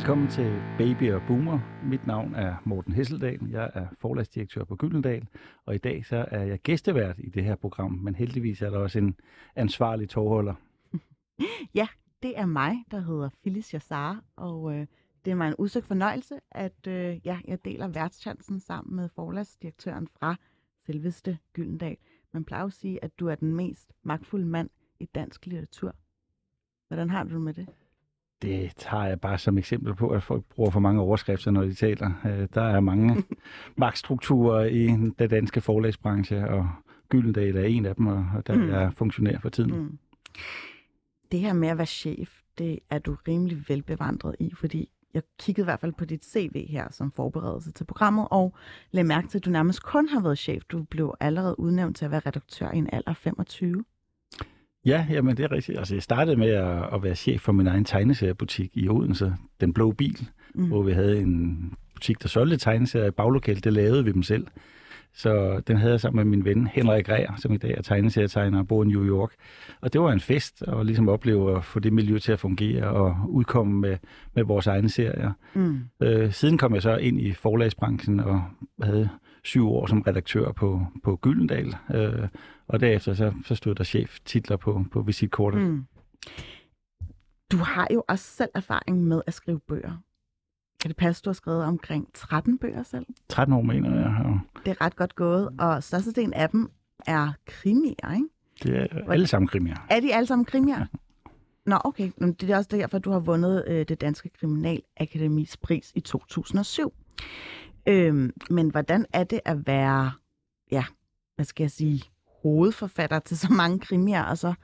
Velkommen til Baby og Boomer. Mit navn er Morten Hesseldal. Jeg er forlagsdirektør på Gyldendal, og i dag så er jeg gæstevært i det her program, men heldigvis er der også en ansvarlig tovholder. Ja, det er mig, der hedder Phyllis Jassar, og øh, det er mig en udsøgt fornøjelse, at øh, ja, jeg deler værtschancen sammen med forlagsdirektøren fra selveste Gyldendal. Man plejer at sige, at du er den mest magtfulde mand i dansk litteratur. Hvordan har du det med det? Det tager jeg bare som eksempel på, at folk bruger for mange overskrifter, når de taler. Øh, Der er mange magtstrukturer i den danske forlagsbranche, og Gyldendal er en af dem, og og der Mm. er funktionær for tiden. Mm. Mm. Det her med at være chef, det er du rimelig velbevandret i, fordi jeg kiggede i hvert fald på dit CV her som forberedelse til programmet, og lagde mærke til, at du nærmest kun har været chef. Du blev allerede udnævnt til at være redaktør i en alder af 25. Ja, jamen det er rigtigt. Altså, jeg startede med at, at være chef for min egen tegneseriebutik i Odense, Den Blå Bil, Mm. hvor vi havde en butik, der solgte tegneserier i baglokalet. Det lavede vi dem selv. Så den havde jeg sammen med min ven Henrik Ræer, som i dag er tegneserietegner og bor i New York. Og det var en fest at ligesom opleve at få det miljø til at fungere og udkomme med, med vores egne serier. Mm. Øh, siden kom jeg så ind i forlagsbranchen og havde syv år som redaktør på, på Gyldendal. Øh, og derefter så, så stod der cheftitler på, på visitkortet. Mm. Mm. Du har jo også selv erfaring med at skrive bøger. Kan det passe, du har skrevet omkring 13 bøger selv? 13 år mener jeg. Og Det er ret godt gået, og størstedelen af dem er krimier, ikke? det er alle sammen krimier. Er de alle sammen krimier? Nå, okay. Men det er også derfor, du har vundet øh, det Danske Kriminalakademis pris i 2007. Øhm, men hvordan er det at være, ja, hvad skal jeg sige, hovedforfatter til så mange krimier, og så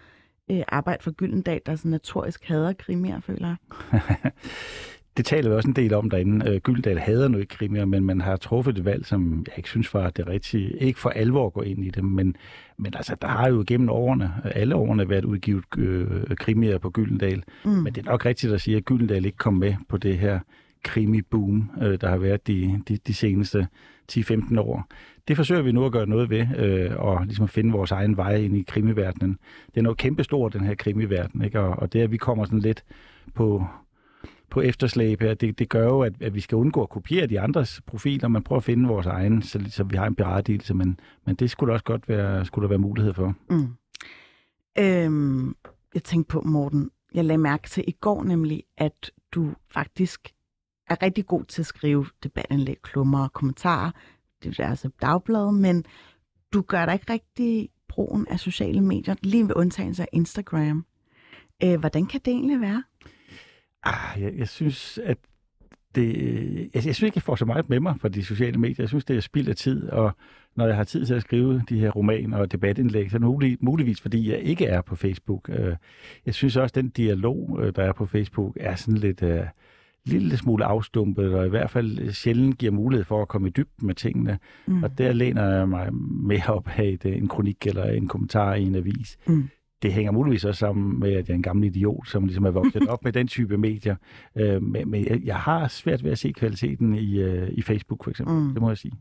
øh, arbejde for Gyldendal, der så notorisk hader krimier, føler jeg? Det taler vi også en del om derinde. Øh, Gyldendal hader nu ikke krimier, men man har truffet et valg, som jeg ikke synes var det rigtige. Ikke for alvor at gå ind i det, men, men altså, der har jo gennem årene, alle årene, været udgivet øh, krimier på Gyldendal. Mm. Men det er nok rigtigt at sige, at Gyldendal ikke kom med på det her krimi-boom, øh, der har været de, de, de seneste 10-15 år. Det forsøger vi nu at gøre noget ved, øh, og ligesom at finde vores egen vej ind i krimiverdenen. Det er noget kæmpestort, den her krimiverden, ikke? Og, og det, at vi kommer sådan lidt på, på efterslæb her, det, det gør jo, at, at vi skal undgå at kopiere de andres profiler, men prøve at finde vores egen, så, så vi har en berettigelse, men, men det skulle også godt være, skulle der være mulighed for. Mm. Øhm, jeg tænkte på, Morten, jeg lagde mærke til i går nemlig, at du faktisk er rigtig god til at skrive debatindlæg, klummer og kommentarer. Det er altså dagbladet, men du gør dig ikke rigtig brugen af sociale medier, lige ved undtagelse af Instagram. Øh, hvordan kan det egentlig være? Ah, jeg, jeg synes, at det, jeg, jeg synes ikke, jeg får så meget med mig fra de sociale medier. Jeg synes, det er spild af tid, og når jeg har tid til at skrive de her romaner og debatindlæg, så er det mulig, muligvis, fordi jeg ikke er på Facebook. Øh, Jeg synes også, at den dialog, øh, der er på Facebook, er sådan lidt... Uh, lille smule afstumpet, og i hvert fald sjældent giver mulighed for at komme i dybden med tingene. Mm. Og der læner jeg mig mere op af et, en kronik eller en kommentar i en avis. Mm. Det hænger muligvis også sammen med, at jeg er en gammel idiot, som ligesom er vokset op med den type medier. Øh, men men jeg, jeg har svært ved at se kvaliteten i, øh, i Facebook for eksempel. Mm. Det må jeg sige.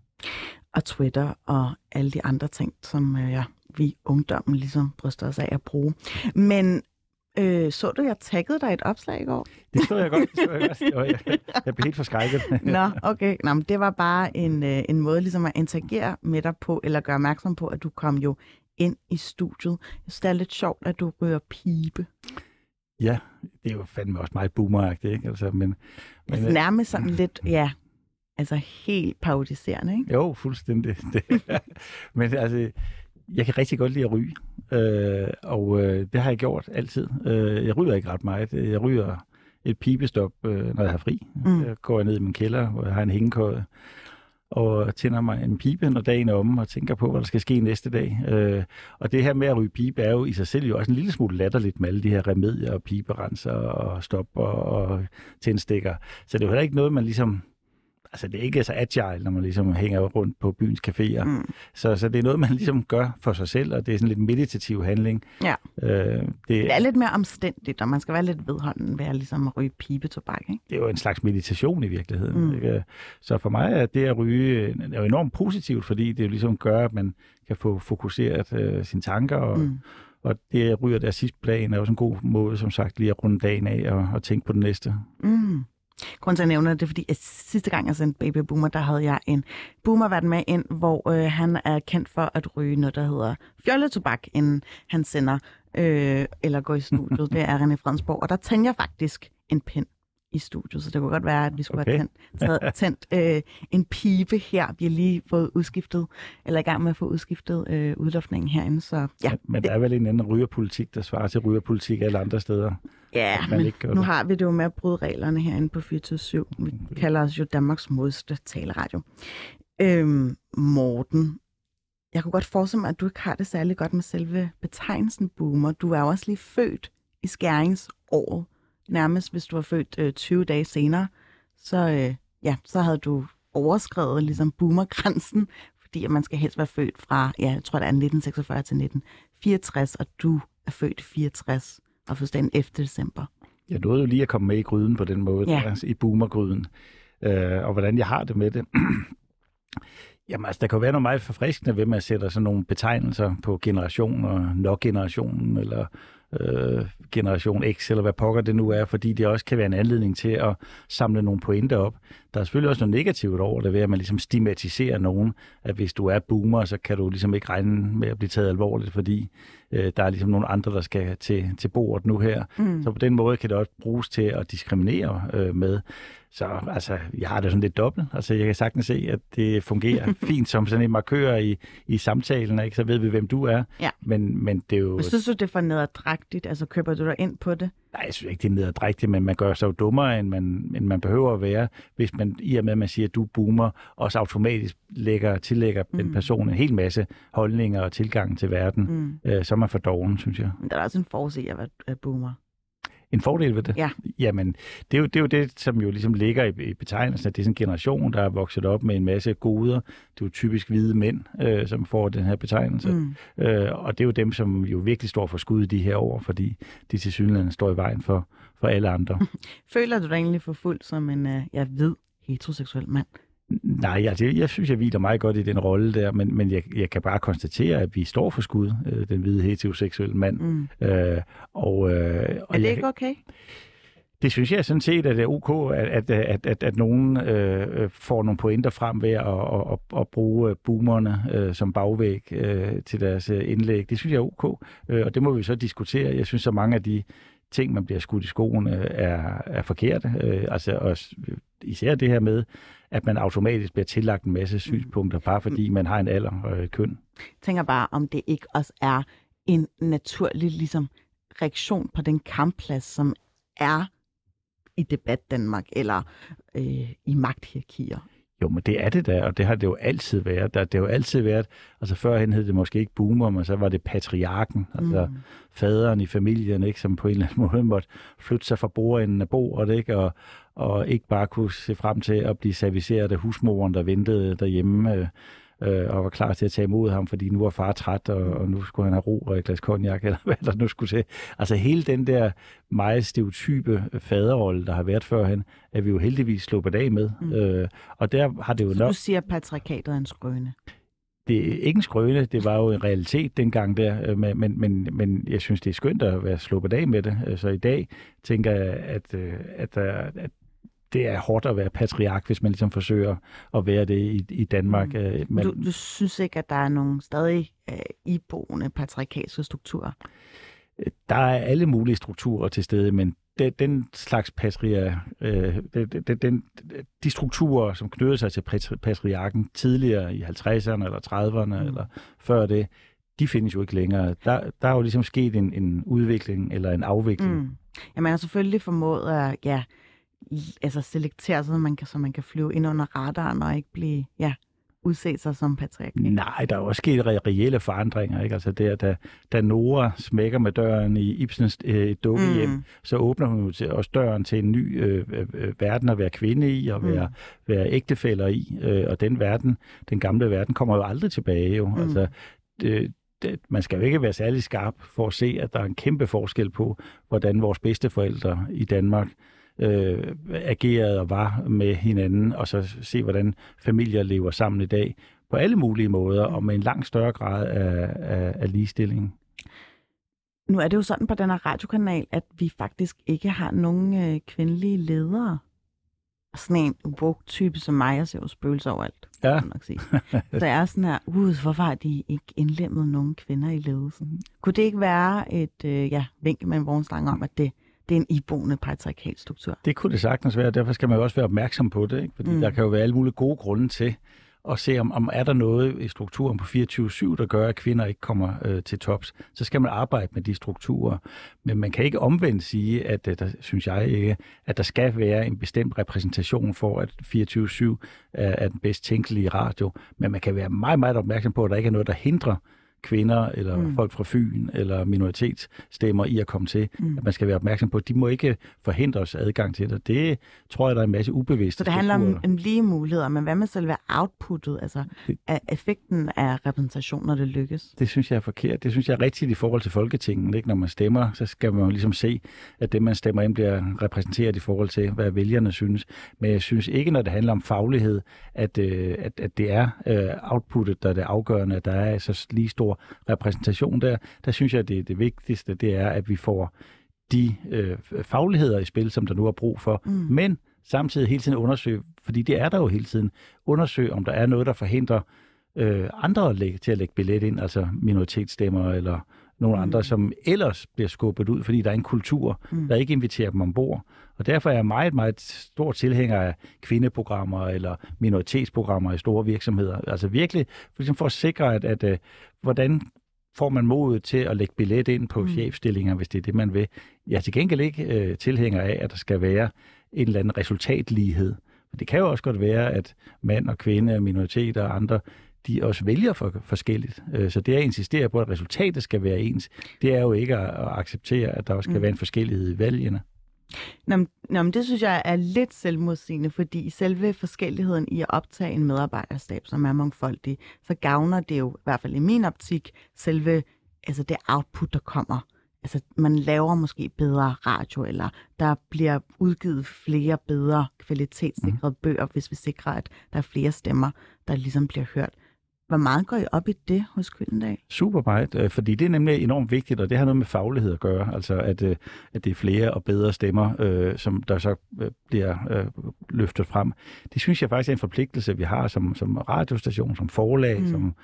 Og Twitter og alle de andre ting, som øh, ja, vi ungdommen ligesom bryster os af at bruge. Men øh, så du, jeg taggede dig et opslag i går? Det så jeg godt. Det så jeg, godt. Jeg, jeg blev helt forskrækket. Nå, okay. Nå, men det var bare en, øh, en måde ligesom at interagere med dig på, eller gøre opmærksom på, at du kom jo ind i studiet. Jeg synes, det er lidt sjovt, at du rører pibe. Ja, det er jo fandme også meget boomeragtigt, ikke? Altså, men, men, Altså nærmest sådan lidt, ja, altså helt parodiserende, ikke? Jo, fuldstændig. Det. Men altså, jeg kan rigtig godt lide at ryge, øh, og øh, det har jeg gjort altid. Øh, jeg ryger ikke ret meget. Jeg ryger et pibestop, øh, når jeg har fri. Mm. Jeg går ned i min kælder, hvor jeg har en hængekøje, og tænder mig en pibe, når dagen er omme, og tænker på, hvad der skal ske næste dag. Øh, og det her med at ryge pibe er jo i sig selv jo også en lille smule latterligt med alle de her remedier og piberenser og stop og, og tændstikker. Så det er jo heller ikke noget, man ligesom altså det er ikke så agile, når man ligesom hænger rundt på byens caféer. Mm. Så, så det er noget, man ligesom gør for sig selv, og det er sådan lidt meditativ handling. Ja. Øh, det, Det er lidt mere omstændigt, og man skal være lidt vedholden ved at ligesom ryge pibetobak, ikke? det er jo en slags meditation i virkeligheden. Mm. Ikke? Så for mig er det at ryge øh, er jo enormt positivt, fordi det jo ligesom gør, at man kan få fokuseret øh, sine tanker, og, Mm. og det at ryge der sidste plan er også en god måde, som sagt, lige at runde dagen af og, og tænke på det næste. Mm. Grunden til, at jeg nævner det, er, fordi at sidste gang, jeg sendte Baby Boomer, der havde jeg en boomer med ind, hvor øh, han er kendt for at ryge noget, der hedder fjolletobak, inden han sender øh, eller går i studiet. det er René Fredensborg. Og der tændte jeg faktisk en pind i studiet, så det kunne godt være, at vi skulle okay. Have tændt, taget, tændt øh, en pibe her. Vi har lige fået udskiftet, eller i gang med at få udskiftet øh, udluftningen herinde, så ja. Men, men der er vel en anden rygerpolitik, der svarer til rygerpolitik alle andre steder. Ja, man men ikke nu det. har vi det jo med at bryde reglerne herinde på 24 Vi kalder os jo Danmarks modste taleradio. Øhm, Morten, jeg kunne godt forestille mig, at du ikke har det særlig godt med selve betegnelsen boomer. Du er jo også lige født i skæringsåret. Nærmest hvis du var født øh, 20 dage senere, så, øh, ja, så havde du overskrevet ligesom boomergrænsen, fordi at man skal helst være født fra, ja, jeg tror det er 1946 til 1964, og du er født i 64 og fødselsdag den 11. december. Jeg nåede jo lige at komme med i gryden på den måde, Ja. altså i boomergryden, øh, og hvordan jeg har det med det. Jamen altså, der kan jo være noget meget forfriskende ved, at man sætter sådan nogle betegnelser på generationer, nok generationen, eller øh, generation X, eller hvad pokker det nu er, fordi det også kan være en anledning til at samle nogle pointer op. Der er selvfølgelig også noget negativt over det, ved at man ligesom stigmatiserer nogen, at hvis du er boomer, så kan du ligesom ikke regne med at blive taget alvorligt, fordi øh, der er ligesom nogle andre, der skal til, til bordet nu her. Mm. Så på den måde kan det også bruges til at diskriminere øh, med. Så altså, jeg har det sådan lidt dobbelt. Altså, jeg kan sagtens se, at det fungerer fint som sådan en markør i, i samtalen, ikke? så ved vi, hvem du er. Ja. Men, men det er jo... Men synes du, det er for nederdrægtigt? Altså, køber du dig ind på det? Nej, jeg synes ikke, det er nederdrægtigt, men man gør sig jo dummere, end man, end man behøver at være, hvis man i og med, at man siger, at du er boomer, også automatisk lægger, tillægger mm. den person en hel masse holdninger og tilgang til verden. Mm. Øh, så er man for doven, synes jeg. Men der er også en forsig at være at boomer. En fordel ved det? Ja. Jamen, det er, jo, det er jo det, som jo ligesom ligger i, i betegnelsen, at det er sådan en generation, der er vokset op med en masse goder. Det er jo typisk hvide mænd, øh, som får den her betegnelse. Mm. Øh, og det er jo dem, som jo virkelig står for skud i de her år, fordi de til synligheden står i vejen for, for alle andre. Føler du dig egentlig for fuld som en uh, ja, hvid heteroseksuel mand? Nej, altså, jeg, jeg synes, jeg hviler meget godt i den rolle der, men, men jeg, jeg kan bare konstatere, at vi står for skud, øh, den hvide heteroseksuelle mand. Mm. Øh, og, øh, Er og det jeg, ikke okay? Det synes jeg sådan set, at det er ok, at, at, at, at, at nogen øh, øh, får nogle pointer frem ved at, at, at, at bruge øh, boomerne øh, som bagvæg øh, til deres øh, indlæg. Det synes jeg er ok, øh, og det må vi så diskutere. Jeg synes, så mange af de ting, man bliver skudt i skoen, er, er forkerte. Øh, altså også, især det her med, at man automatisk bliver tillagt en masse synspunkter, bare fordi man har en alder og et køn. Jeg tænker bare, om det ikke også er en naturlig ligesom, reaktion på den kampplads, som er i debat Danmark eller øh, i magthierarkier. Jo, men det er det da, og det har det jo altid været. Der, det har jo altid været, altså førhen hed det måske ikke boomer, men så var det patriarken, altså Mm. faderen i familien, ikke, som på en eller anden måde måtte flytte sig fra bordenden af bordet, ikke, og, og ikke bare kunne se frem til at blive serviceret af husmoren, der ventede derhjemme, øh, øh, og var klar til at tage imod ham, fordi nu var far træt, og, og nu skulle han have ro og et glas cognac, eller hvad der nu skulle til. Altså hele den der meget stereotype faderrolle, der har været førhen, er vi jo heldigvis sluppet af med. Mm. Øh, og der har det jo Så nok... du siger, at patriarkatet er en skrøne. Det er ikke en skrøne, det var jo en realitet dengang der, øh, men, men, men, jeg synes, det er skønt at være sluppet af med det. Øh, Så i dag tænker jeg, at, øh, at, at, at det er hårdt at være patriark, hvis man ligesom forsøger at være det i, i Danmark. Mm. Mm. Men... Du, du synes ikke, at der er nogle stadig øh, iboende patriarkalske strukturer? Der er alle mulige strukturer til stede, men den, den slags patria, øh, den, den, de strukturer, som knyttede sig til patri- patriarken tidligere i 50'erne eller 30'erne mm. eller før det, de findes jo ikke længere. Der, der er jo ligesom sket en, en udvikling eller en afvikling. Mm. Ja, man har selvfølgelig formået at ja, altså selektere, så man, kan, så man kan flyve ind under radaren og ikke blive ja, udse sig som patriarkat? Nej, der er også sket re- reelle forandringer. Ikke? Altså der, da, da Nora smækker med døren i Ibsens øh, dukkehjem, mm. så åbner hun jo til, også døren til en ny øh, øh, verden at være kvinde i og være, mm. være ægtefæller i. Øh, og den verden, den gamle verden, kommer jo aldrig tilbage. Jo. Mm. Altså, det, det, man skal jo ikke være særlig skarp for at se, at der er en kæmpe forskel på, hvordan vores bedsteforældre i Danmark øh, agerede og var med hinanden, og så se, hvordan familier lever sammen i dag på alle mulige måder, og med en langt større grad af, af, af ligestilling. Nu er det jo sådan på den her radiokanal, at vi faktisk ikke har nogen øh, kvindelige ledere. Sådan en woke-type som mig, jeg ser jo spøgelser overalt. Ja. kan man Nok sige. Så jeg er sådan her, uh, hvorfor har de ikke indlemmet nogen kvinder i ledelsen? Kunne det ikke være et øh, ja, vink med en vognstang om, at det, det er en iboende patriarkal struktur? Det kunne det sagtens være, og derfor skal man jo også være opmærksom på det, ikke? fordi mm. der kan jo være alle mulige gode grunde til at se, om, om er der noget i strukturen på 24-7, der gør, at kvinder ikke kommer øh, til tops. Så skal man arbejde med de strukturer. Men man kan ikke omvendt sige, at øh, der synes jeg ikke, at der skal være en bestemt repræsentation for, at 24-7 er, er den bedst tænkelige radio. Men man kan være meget, meget opmærksom på, at der ikke er noget, der hindrer kvinder, eller mm. folk fra Fyn, eller minoritetsstemmer i at komme til. Mm. At man skal være opmærksom på, at de må ikke forhindre os adgang til det. Det tror jeg, der er en masse ubevidste Så det handler om, om lige muligheder, men hvad med selve outputtet, altså af effekten af repræsentation, når det lykkes? Det synes jeg er forkert. Det synes jeg er rigtigt i forhold til Folketinget. Ikke? Når man stemmer, så skal man jo ligesom se, at det, man stemmer ind, bliver repræsenteret i forhold til, hvad vælgerne synes. Men jeg synes ikke, når det handler om faglighed, at, øh, at, at det er øh, outputtet, der er det afgørende, at der er så lige stor repræsentation der. Der synes jeg, at det, det vigtigste, det er, at vi får de øh, fagligheder i spil, som der nu er brug for. Mm. Men samtidig hele tiden undersøge, fordi det er der jo hele tiden, undersøge, om der er noget, der forhindrer øh, andre at lægge, til at lægge billet ind, altså minoritetsstemmer eller nogle mm. andre, som ellers bliver skubbet ud, fordi der er en kultur, mm. der ikke inviterer dem ombord. Og derfor er jeg meget, meget stor tilhænger af kvindeprogrammer eller minoritetsprogrammer i store virksomheder. Altså virkelig for, ligesom for at sikre, at, at, at hvordan får man modet til at lægge billet ind på mm. chefstillinger, hvis det er det, man vil. Jeg er til gengæld ikke øh, tilhænger af, at der skal være en eller anden resultatlighed. Men det kan jo også godt være, at mand og kvinde, minoriteter og andre, de også vælger for forskelligt. Øh, så det at insistere på, at resultatet skal være ens, det er jo ikke at, at acceptere, at der også skal mm. være en forskellighed i valgene. Nå, men, nå, men det synes jeg er lidt selvmodsigende, fordi selve forskelligheden i at optage en medarbejderstab, som er mangfoldig, så gavner det jo, i hvert fald i min optik, selve altså det output, der kommer. Altså, man laver måske bedre radio, eller der bliver udgivet flere bedre kvalitetssikrede mm. bøger, hvis vi sikrer, at der er flere stemmer, der ligesom bliver hørt. Hvor meget går I op i det hos Gyldendal? Super meget, øh, fordi det er nemlig enormt vigtigt, og det har noget med faglighed at gøre. Altså, at, øh, at det er flere og bedre stemmer, øh, som der så bliver øh, løftet frem. Det synes jeg faktisk er en forpligtelse, vi har som, som radiostation, som forlag, mm. som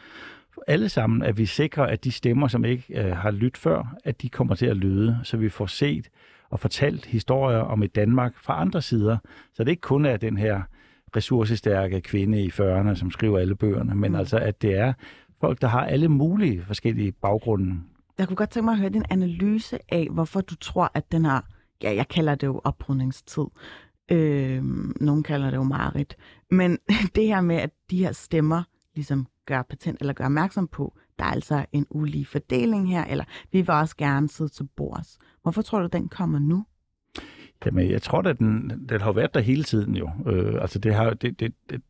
alle sammen, at vi sikrer, at de stemmer, som ikke øh, har lyttet før, at de kommer til at lyde, så vi får set og fortalt historier om et Danmark fra andre sider. Så det ikke kun er den her ressourcestærke kvinde i 40'erne, som skriver alle bøgerne, men mm. altså, at det er folk, der har alle mulige forskellige baggrunde. Jeg kunne godt tænke mig at høre din analyse af, hvorfor du tror, at den her, ja, jeg kalder det jo oprydningstid, øh, nogen kalder det jo Marit, men det her med, at de her stemmer ligesom gør patent eller gør opmærksom på, der er altså en ulige fordeling her, eller vi vil også gerne sidde til bords. Hvorfor tror du, den kommer nu? Jamen, jeg tror, at den, den har været der hele tiden jo. Øh, altså, det, har, det, det, det,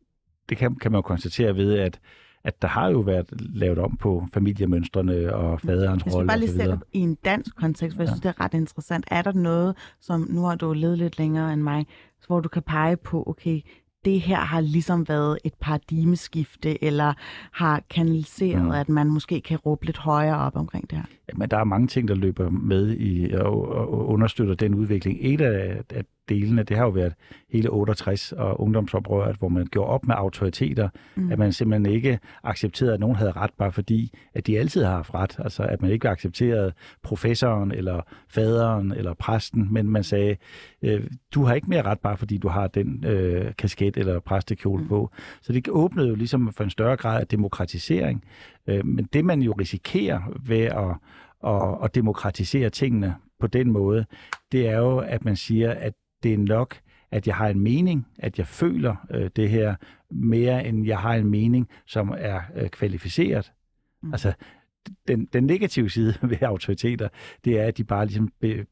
det kan, kan man jo konstatere ved, at, at der har jo været lavet om på familiemønstrene og faderens rolle. Jeg skal bare lige sætte i en dansk kontekst, for jeg synes, det er ret interessant. Er der noget, som nu har du levet lidt længere end mig, hvor du kan pege på, okay, det her har ligesom været et paradigmeskifte, eller har kanaliseret, mm. at man måske kan råbe lidt højere op omkring det her? Jamen, der er mange ting, der løber med i og, og understøtter den udvikling. Et af, af delene, det har jo været hele 68 og ungdomsoprøret, hvor man gjorde op med autoriteter, mm. at man simpelthen ikke accepterede, at nogen havde ret, bare fordi, at de altid har haft ret. Altså, at man ikke accepterede professoren, eller faderen, eller præsten, men man sagde, øh, du har ikke mere ret, bare fordi du har den øh, kasket eller præstekjole mm. på. Så det åbnede jo ligesom for en større grad af demokratisering. Øh, men det, man jo risikerer ved at, at, at demokratisere tingene på den måde, det er jo, at man siger, at det er nok, at jeg har en mening, at jeg føler øh, det her, mere end jeg har en mening, som er øh, kvalificeret. Mm. Altså, den, den negative side ved autoriteter, det er, at de bare ligesom be,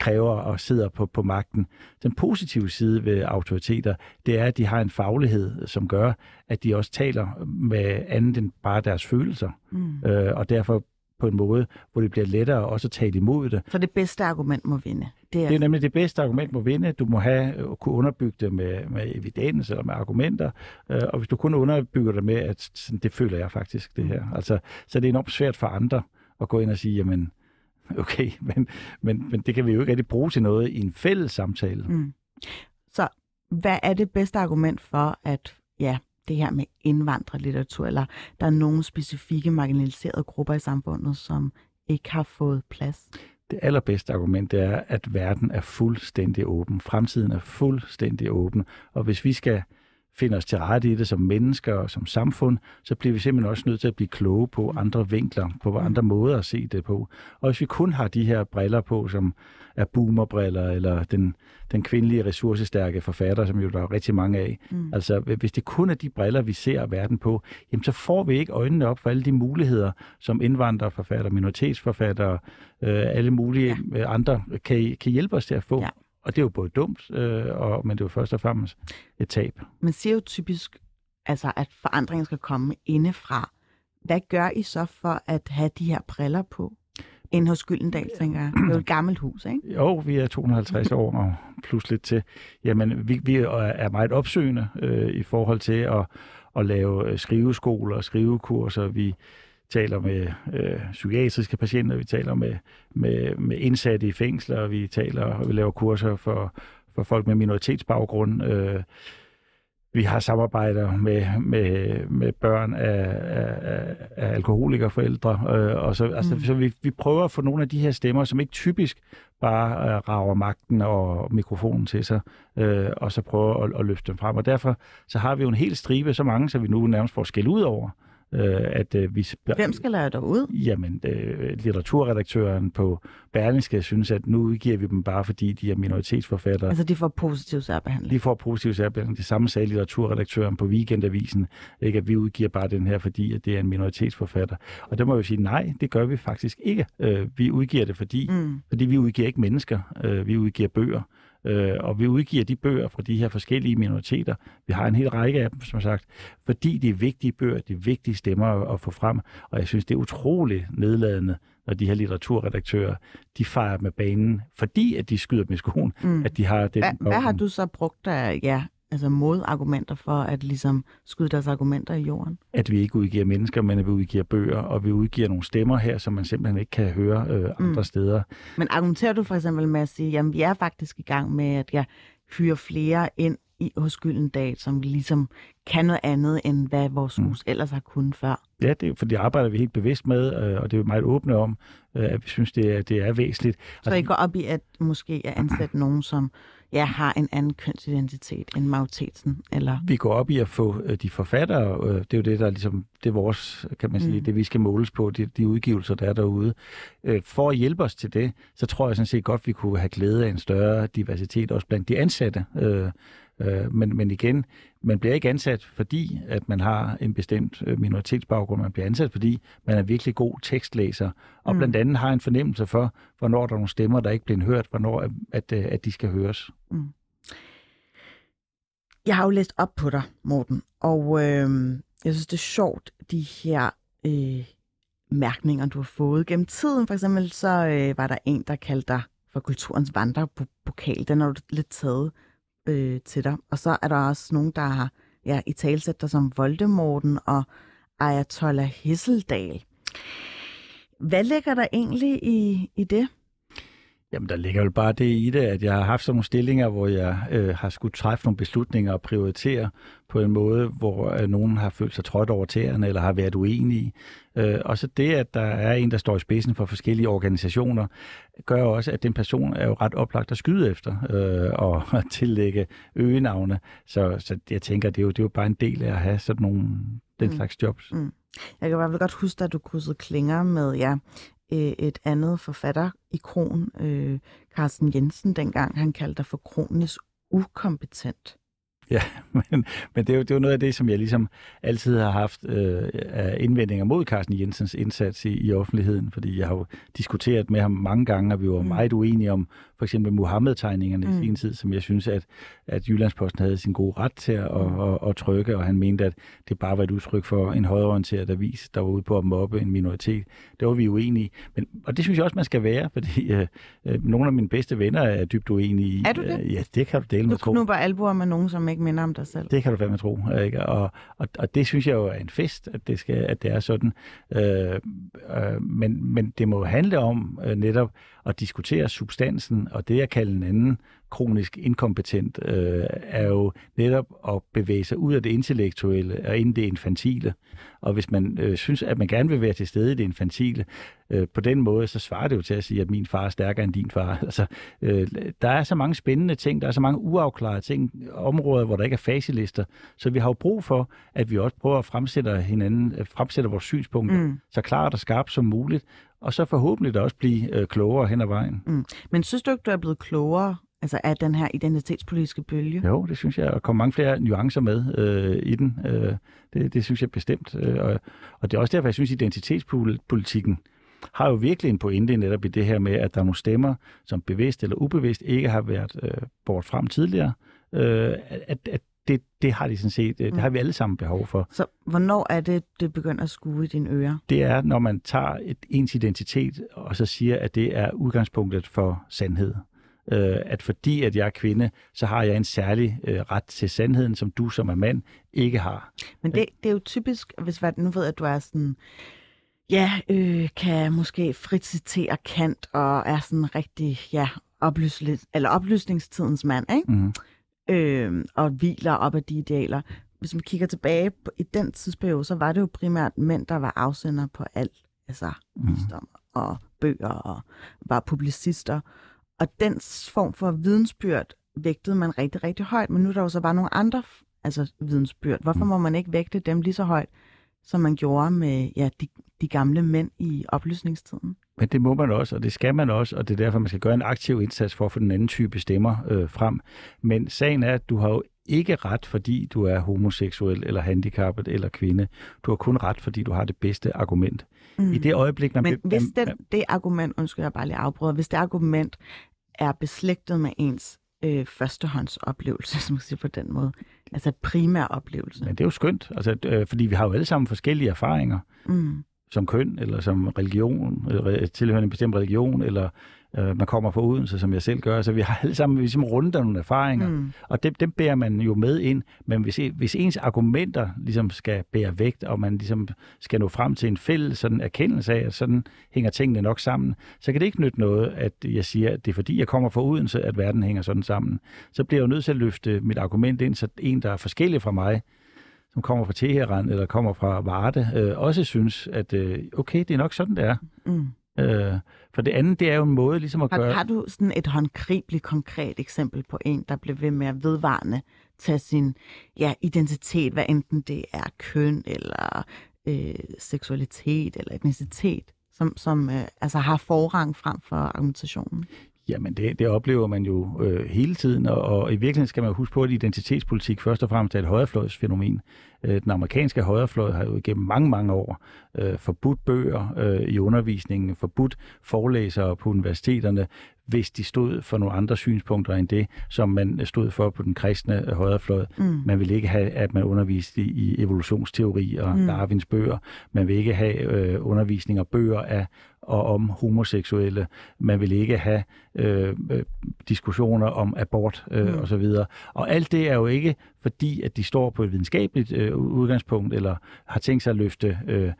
kræver og sidder på, på magten. Den positive side ved autoriteter, det er, at de har en faglighed, som gør, at de også taler med andet end bare deres følelser. Mm. Øh, og derfor på en måde, hvor det bliver lettere også at tale imod det. Så det bedste argument må vinde? Det er, det er nemlig det bedste argument må vinde. Du må have kunne underbygge det med, med evidens eller med argumenter, øh, og hvis du kun underbygger det med, at sådan, det føler jeg faktisk, det her. Mm. Altså, så det er enormt svært for andre at gå ind og sige, jamen, okay, men, men, men det kan vi jo ikke rigtig bruge til noget i en fælles samtale. Mm. Så hvad er det bedste argument for, at ja, det her med indvandrerlitteratur, eller der er nogle specifikke marginaliserede grupper i samfundet, som ikke har fået plads? Det allerbedste argument det er, at verden er fuldstændig åben. Fremtiden er fuldstændig åben. Og hvis vi skal finde os til rette i det som mennesker og som samfund, så bliver vi simpelthen også nødt til at blive kloge på andre vinkler, på andre måder at se det på. Og hvis vi kun har de her briller på, som er boomerbriller, eller den, den kvindelige ressourcestærke forfatter, som jo der er rigtig mange af. Mm. Altså, hvis det kun er de briller, vi ser verden på, jamen så får vi ikke øjnene op for alle de muligheder, som indvandrerforfatter, minoritetsforfatter, øh, alle mulige ja. Øh, andre kan, kan hjælpe os til at få. Ja. Og det er jo både dumt, øh, og, men det er jo først og fremmest et tab. Man siger jo typisk, altså, at forandringen skal komme indefra. Hvad gør I så for at have de her briller på? End hos Gyldendal, tænker jeg. Det er jo et gammelt hus, ikke? Jo, vi er 250 år og plus lidt til. Jamen, vi, vi er meget opsøgende øh, i forhold til at, at lave skriveskoler og skrivekurser. Vi taler med øh, psykiatriske patienter, vi taler med, med, med indsatte i fængsler, vi taler og vi laver kurser for, for folk med minoritetsbaggrund. Øh, vi har samarbejder med, med, med børn af, af, af alkoholikerforældre. Øh, og så, altså, mm. så vi, vi prøver at få nogle af de her stemmer, som ikke typisk bare øh, rager magten og mikrofonen til sig, øh, og så prøver at, at løfte dem frem. Og derfor så har vi jo en hel stribe, så mange, så vi nu nærmest får skæld ud over. Øh, at, øh, vi, Hvem skal lade dig ud? Jamen, øh, litteraturredaktøren på Berlingske synes, at nu udgiver vi dem bare, fordi de er minoritetsforfattere. Altså, de får positiv særbehandling? De får positiv særbehandling. Det samme sagde litteraturredaktøren på Weekendavisen, ikke, at vi udgiver bare den her, fordi at det er en minoritetsforfatter. Og der må jeg jo sige, nej, det gør vi faktisk ikke. Øh, vi udgiver det, fordi, mm. fordi vi udgiver ikke mennesker. Øh, vi udgiver bøger. Øh, og vi udgiver de bøger fra de her forskellige minoriteter. Vi har en hel række af dem, som sagt, fordi det er vigtige bøger, det er vigtige stemmer at, at få frem. Og jeg synes, det er utroligt nedladende, når de her litteraturredaktører, de fejrer med banen, fordi at de skyder med skoen, mm. at de har den... Hvad, hvad har du så brugt af ja, altså modargumenter for at ligesom skyde deres argumenter i jorden? At vi ikke udgiver mennesker, men at vi udgiver bøger, og vi udgiver nogle stemmer her, som man simpelthen ikke kan høre øh, andre mm. steder. Men argumenterer du for eksempel med at sige, jamen vi er faktisk i gang med, at jeg hyrer flere ind i, hos Gyldendal, som ligesom kan noget andet, end hvad vores mm. hus ellers har kunnet før. Ja, det, for det arbejder vi helt bevidst med, øh, og det er vi meget åbne om, øh, at vi synes, det er, det er væsentligt. Så I går op i at måske at ansætte nogen, som ja, har en anden kønsidentitet end majoriteten? Eller? Vi går op i at få øh, de forfattere, øh, det er jo det, der ligesom, det er vores, kan man sige, mm. det vi skal måles på, de, de udgivelser, der er derude. Øh, for at hjælpe os til det, så tror jeg sådan set godt, vi kunne have glæde af en større diversitet, også blandt de ansatte. Øh, men, men igen, man bliver ikke ansat, fordi at man har en bestemt øh, minoritetsbaggrund. Man bliver ansat, fordi man er virkelig god tekstlæser, og mm. blandt andet har en fornemmelse for, hvornår der er nogle stemmer, der ikke bliver hørt, hvornår at, at, øh, at de skal høres. Mm. Jeg har jo læst op på dig, Morten, og øh, jeg synes, det er sjovt, de her øh, mærkninger, du har fået gennem tiden. For eksempel så øh, var der en, der kaldte dig for kulturens vandrepokal. Den har du lidt taget øh, til dig. Og så er der også nogen, der har ja, i talsæt dig som Voldemorten og Ayatollah Hesseldal. Hvad ligger der egentlig i, i det? Jamen, der ligger jo bare det i det, at jeg har haft sådan nogle stillinger, hvor jeg øh, har skulle træffe nogle beslutninger og prioritere på en måde, hvor øh, nogen har følt sig trådt over tæerne eller har været uenige. Øh, og så det, at der er en, der står i spidsen for forskellige organisationer, gør også, at den person er jo ret oplagt at skyde efter øh, og at tillægge øgenavne. Så, så jeg tænker, det er, jo, det er jo bare en del af at have sådan nogle den mm. slags jobs. Mm. Jeg kan i hvert fald godt huske, at du krydsede klinger med ja, øh, et andet forfatterikon, øh, Carsten Jensen, dengang han kaldte dig for kronisk ukompetent. Ja, men, men det, er jo, det er jo noget af det, som jeg ligesom altid har haft øh, af indvendinger mod Carsten Jensens indsats i, i offentligheden, fordi jeg har jo diskuteret med ham mange gange, og vi var mm. meget uenige om for eksempel Muhammed-tegningerne mm. i sin tid, som jeg synes, at, at Jyllandsposten havde sin gode ret til at, mm. at, at, at trykke, og han mente, at det bare var et udtryk for en højreorienteret avis, der var ude på at mobbe en minoritet. Det var vi uenige men, Og det synes jeg også, man skal være, fordi øh, øh, nogle af mine bedste venner er dybt uenige i. Er du det? Øh, ja, det kan du dele med tro. Du knupper albuer med nogen, som ikke minder om dig selv. Det kan du fandme tro. Ikke? Og, og, og det synes jeg jo er en fest, at det, skal, at det er sådan. Øh, øh, men, men det må handle om øh, netop at diskutere substansen, og det at kalde en anden kronisk inkompetent, øh, er jo netop at bevæge sig ud af det intellektuelle og ind i det infantile. Og hvis man øh, synes, at man gerne vil være til stede i det infantile, øh, på den måde, så svarer det jo til at sige, at min far er stærkere end din far. Altså, øh, der er så mange spændende ting, der er så mange uafklarede ting, områder, hvor der ikke er facelister. Så vi har jo brug for, at vi også prøver at fremsætte hinanden, øh, fremsætte vores synspunkter mm. så klart og skarpt som muligt, og så forhåbentlig da også blive øh, klogere hen ad vejen. Mm. Men synes du ikke, du er blevet klogere altså af den her identitetspolitiske bølge? Jo, det synes jeg, og kommer mange flere nuancer med øh, i den. Øh, det, det synes jeg bestemt. Øh, og, og det er også derfor, jeg synes, identitetspolitikken har jo virkelig en pointe netop i det her med, at der er nogle stemmer, som bevidst eller ubevidst ikke har været øh, bort frem tidligere, øh, at, at det, det har de sådan set, det mm. har vi alle sammen behov for. Så hvornår er det, det begynder at skue i dine ører? Det er, når man tager et, ens identitet, og så siger, at det er udgangspunktet for sandhed. Øh, at fordi at jeg er kvinde, så har jeg en særlig øh, ret til sandheden, som du som er mand ikke har. Men det, det er jo typisk, hvis hvad, nu ved at du er sådan, ja, øh, kan måske frit citere Kant, og er sådan rigtig, ja, oplysning, eller oplysningstidens mand, ikke? Mm øh, og hviler op af de idealer. Hvis man kigger tilbage på, i den tidsperiode, så var det jo primært mænd, der var afsender på alt. Altså mm. visdom og bøger og var publicister. Og den form for vidensbyrd vægtede man rigtig, rigtig højt. Men nu er der jo så bare nogle andre altså, vidensbyrd. Hvorfor mm. må man ikke vægte dem lige så højt, som man gjorde med ja, de, de gamle mænd i oplysningstiden? Men det må man også, og det skal man også, og det er derfor, man skal gøre en aktiv indsats for at få den anden type stemmer øh, frem. Men sagen er, at du har jo ikke ret, fordi du er homoseksuel eller handicappet eller kvinde. Du har kun ret, fordi du har det bedste argument. Mm. I det øjeblik, man... Men hvis den, det argument, undskyld jeg bare lige afbryder, hvis det argument er beslægtet med ens øh, førstehåndsoplevelse, som man siger på den måde, altså primær oplevelse. Men det er jo skønt, altså, øh, fordi vi har jo alle sammen forskellige erfaringer. Mm som køn, eller som religion, eller tilhørende en bestemt religion, eller øh, man kommer fra Odense, som jeg selv gør. Så vi har alle sammen ligesom rundt af nogle erfaringer, mm. og dem, dem bærer man jo med ind. Men hvis, hvis ens argumenter ligesom skal bære vægt, og man ligesom skal nå frem til en fælles sådan erkendelse af, at sådan hænger tingene nok sammen, så kan det ikke nytte noget, at jeg siger, at det er fordi, jeg kommer fra Odense, at verden hænger sådan sammen. Så bliver jeg jo nødt til at løfte mit argument ind, så en, der er forskellig fra mig, som kommer fra Teheran eller kommer fra Varde, øh, også synes, at øh, okay, det er nok sådan, det er. Mm. Øh, for det andet, det er jo en måde ligesom at har, gøre... Har du sådan et håndgribeligt konkret eksempel på en, der blev ved med at vedvarende tage sin ja, identitet, hvad enten det er køn eller øh, seksualitet eller etnicitet, som, som øh, altså har forrang frem for argumentationen? Jamen, det, det oplever man jo øh, hele tiden, og, og i virkeligheden skal man huske på, at identitetspolitik først og fremmest er et højrefløjsfænomen. Øh, den amerikanske højrefløj har jo igennem mange, mange år øh, forbudt bøger øh, i undervisningen, forbudt forelæsere på universiteterne, hvis de stod for nogle andre synspunkter end det, som man stod for på den kristne højrefløj. Mm. Man vil ikke have, at man underviste i, i evolutionsteori og mm. Darwins bøger. Man vil ikke have øh, undervisning og bøger af og om homoseksuelle. Man vil ikke have øh, øh, diskussioner om abort øh, mm. osv. Og alt det er jo ikke fordi, at de står på et videnskabeligt øh, udgangspunkt, eller har tænkt sig at løfte øh,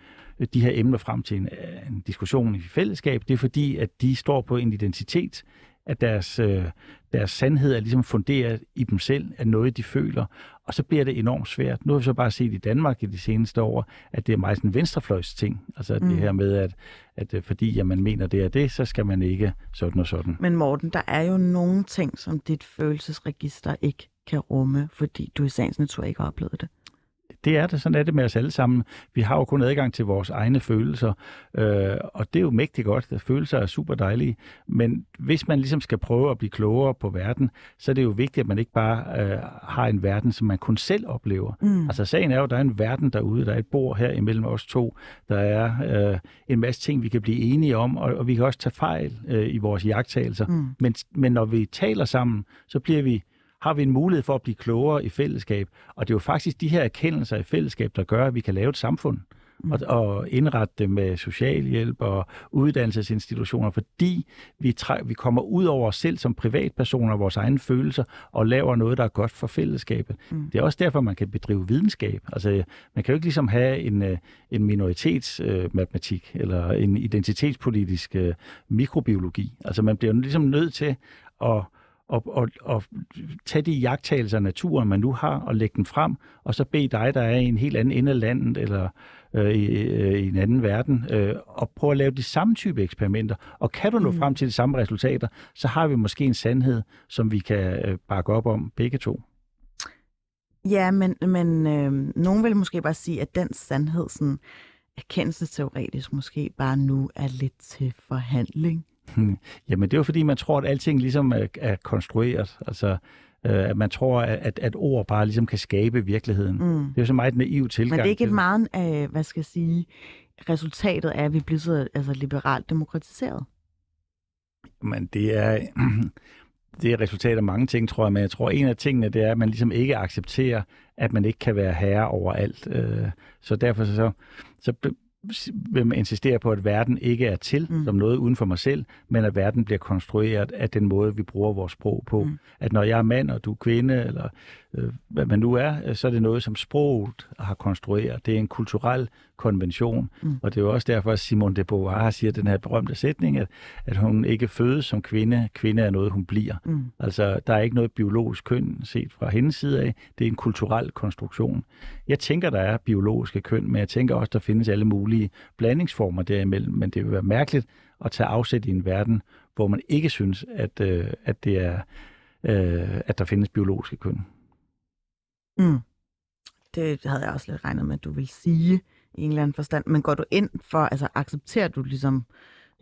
de her emner frem til en, en diskussion i fællesskab. Det er fordi, at de står på en identitet, at deres, øh, deres sandhed er ligesom funderet i dem selv, af noget, de føler, og så bliver det enormt svært. Nu har vi så bare set i Danmark i de seneste år, at det er meget en venstrefløjs ting. Altså mm. det her med, at, at øh, fordi at man mener, det er det, så skal man ikke sådan og sådan. Men Morten, der er jo nogle ting, som dit følelsesregister ikke kan rumme, fordi du i sagens natur ikke har oplevet det. Det er det. Sådan er det med os alle sammen. Vi har jo kun adgang til vores egne følelser, øh, og det er jo mægtigt godt. Følelser er super dejlige. Men hvis man ligesom skal prøve at blive klogere på verden, så er det jo vigtigt, at man ikke bare øh, har en verden, som man kun selv oplever. Mm. Altså sagen er jo, at der er en verden derude, der er et bord her imellem os to. Der er øh, en masse ting, vi kan blive enige om, og, og vi kan også tage fejl øh, i vores jagttagelser. Mm. Men, men når vi taler sammen, så bliver vi har vi en mulighed for at blive klogere i fællesskab. Og det er jo faktisk de her erkendelser i fællesskab, der gør, at vi kan lave et samfund mm. og, og indrette det med socialhjælp og uddannelsesinstitutioner, fordi vi, træ, vi kommer ud over os selv som privatpersoner vores egne følelser og laver noget, der er godt for fællesskabet. Mm. Det er også derfor, man kan bedrive videnskab. Altså, man kan jo ikke ligesom have en, øh, en minoritetsmatematik øh, eller en identitetspolitisk øh, mikrobiologi. Altså, man bliver jo ligesom nødt til at og, og, og tage de jagttagelser af naturen, man nu har, og lægge dem frem, og så bede dig, der er i en helt anden ende af landet, eller øh, i, øh, i en anden verden, øh, og prøve at lave de samme type eksperimenter. Og kan du nå mm. frem til de samme resultater, så har vi måske en sandhed, som vi kan øh, bakke op om begge to. Ja, men, men øh, nogen vil måske bare sige, at den sandhed, sådan erkendelsesteoretisk måske bare nu er lidt til forhandling. Jamen det er jo fordi, man tror, at alting ligesom er, er konstrueret. Altså, øh, at man tror, at, at ord bare ligesom kan skabe virkeligheden. Mm. Det er jo så meget naiv tilgang. Men det er ikke et meget, øh, hvad skal jeg sige, resultatet af, at vi bliver så altså, liberalt demokratiseret? Men det er, det er resultat af mange ting, tror jeg. Men jeg tror, en af tingene, det er, at man ligesom ikke accepterer, at man ikke kan være herre over alt. Øh, så derfor så, så vil man insistere på, at verden ikke er til mm. som noget uden for mig selv, men at verden bliver konstrueret af den måde, vi bruger vores sprog på. Mm. At når jeg er mand, og du er kvinde, eller øh, hvad man nu er, så er det noget, som sproget har konstrueret. Det er en kulturel konvention, mm. og det er jo også derfor, at Simone de Beauvoir siger den her berømte sætning, at, at hun ikke fødes som kvinde. Kvinde er noget, hun bliver. Mm. Altså, der er ikke noget biologisk køn set fra hendes side af. Det er en kulturel konstruktion. Jeg tænker, der er biologiske køn, men jeg tænker også, der findes alle mulige blandingsformer derimellem, men det vil være mærkeligt at tage afsæt i en verden, hvor man ikke synes, at, øh, at det er øh, at der findes biologiske køn. Mm. Det havde jeg også lidt regnet med, at du vil sige i en eller anden forstand. Men går du ind for, altså accepterer du ligesom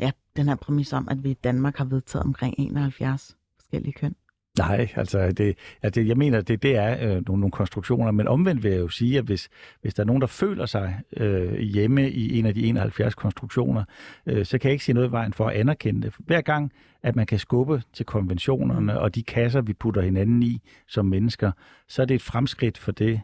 ja, den her præmis om, at vi i Danmark har vedtaget omkring 71 forskellige køn? Nej, altså det, altså jeg mener, det, det er øh, nogle, nogle konstruktioner, men omvendt vil jeg jo sige, at hvis, hvis der er nogen, der føler sig øh, hjemme i en af de 71 konstruktioner, øh, så kan jeg ikke sige noget i vejen for at anerkende det. Hver gang, at man kan skubbe til konventionerne mm. og de kasser, vi putter hinanden i som mennesker, så er det et fremskridt for det.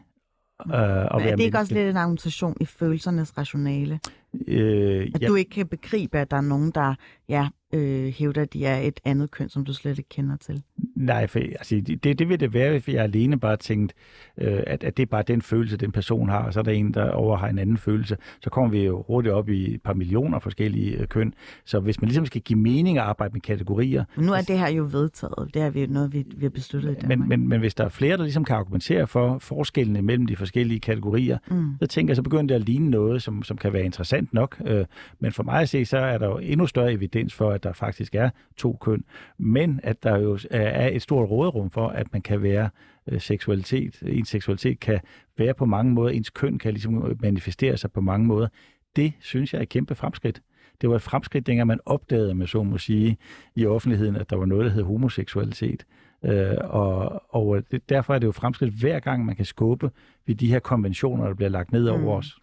Øh, at Men er det ikke menneske. også lidt en argumentation i følelsernes rationale? Øh, at ja. du ikke kan begribe, at der er nogen, der ja, øh, hævder, at de er et andet køn, som du slet ikke kender til? Nej, for, altså, det, det vil det være, hvis jeg alene bare tænkt, øh, at, at det er bare den følelse, den person har, og så er der en, der over har en anden følelse. Så kommer vi jo hurtigt op i et par millioner forskellige øh, køn. Så hvis man ligesom skal give mening at arbejde med kategorier... Men nu er det her jo vedtaget. Det er vi, noget, vi, vi har besluttet i Danmark. Men, men, men hvis der er flere, der ligesom kan argumentere for forskellene mellem de forskellige kategorier, mm. så tænker jeg, så begynder det at ligne noget, som, som kan være interessant nok. Øh, men for mig at se, så er der jo endnu større evidens for, at der faktisk er to køn, men at der jo er et stort råderum for, at man kan være øh, seksualitet. Ens seksualitet kan være på mange måder, ens køn kan ligesom manifestere sig på mange måder. Det synes jeg er et kæmpe fremskridt. Det var et fremskridt, dengang man opdagede, med så må sige, i offentligheden, at der var noget, der hed homoseksualitet. Øh, og, og det, derfor er det jo fremskridt hver gang, man kan skubbe ved de her konventioner, der bliver lagt ned over mm. os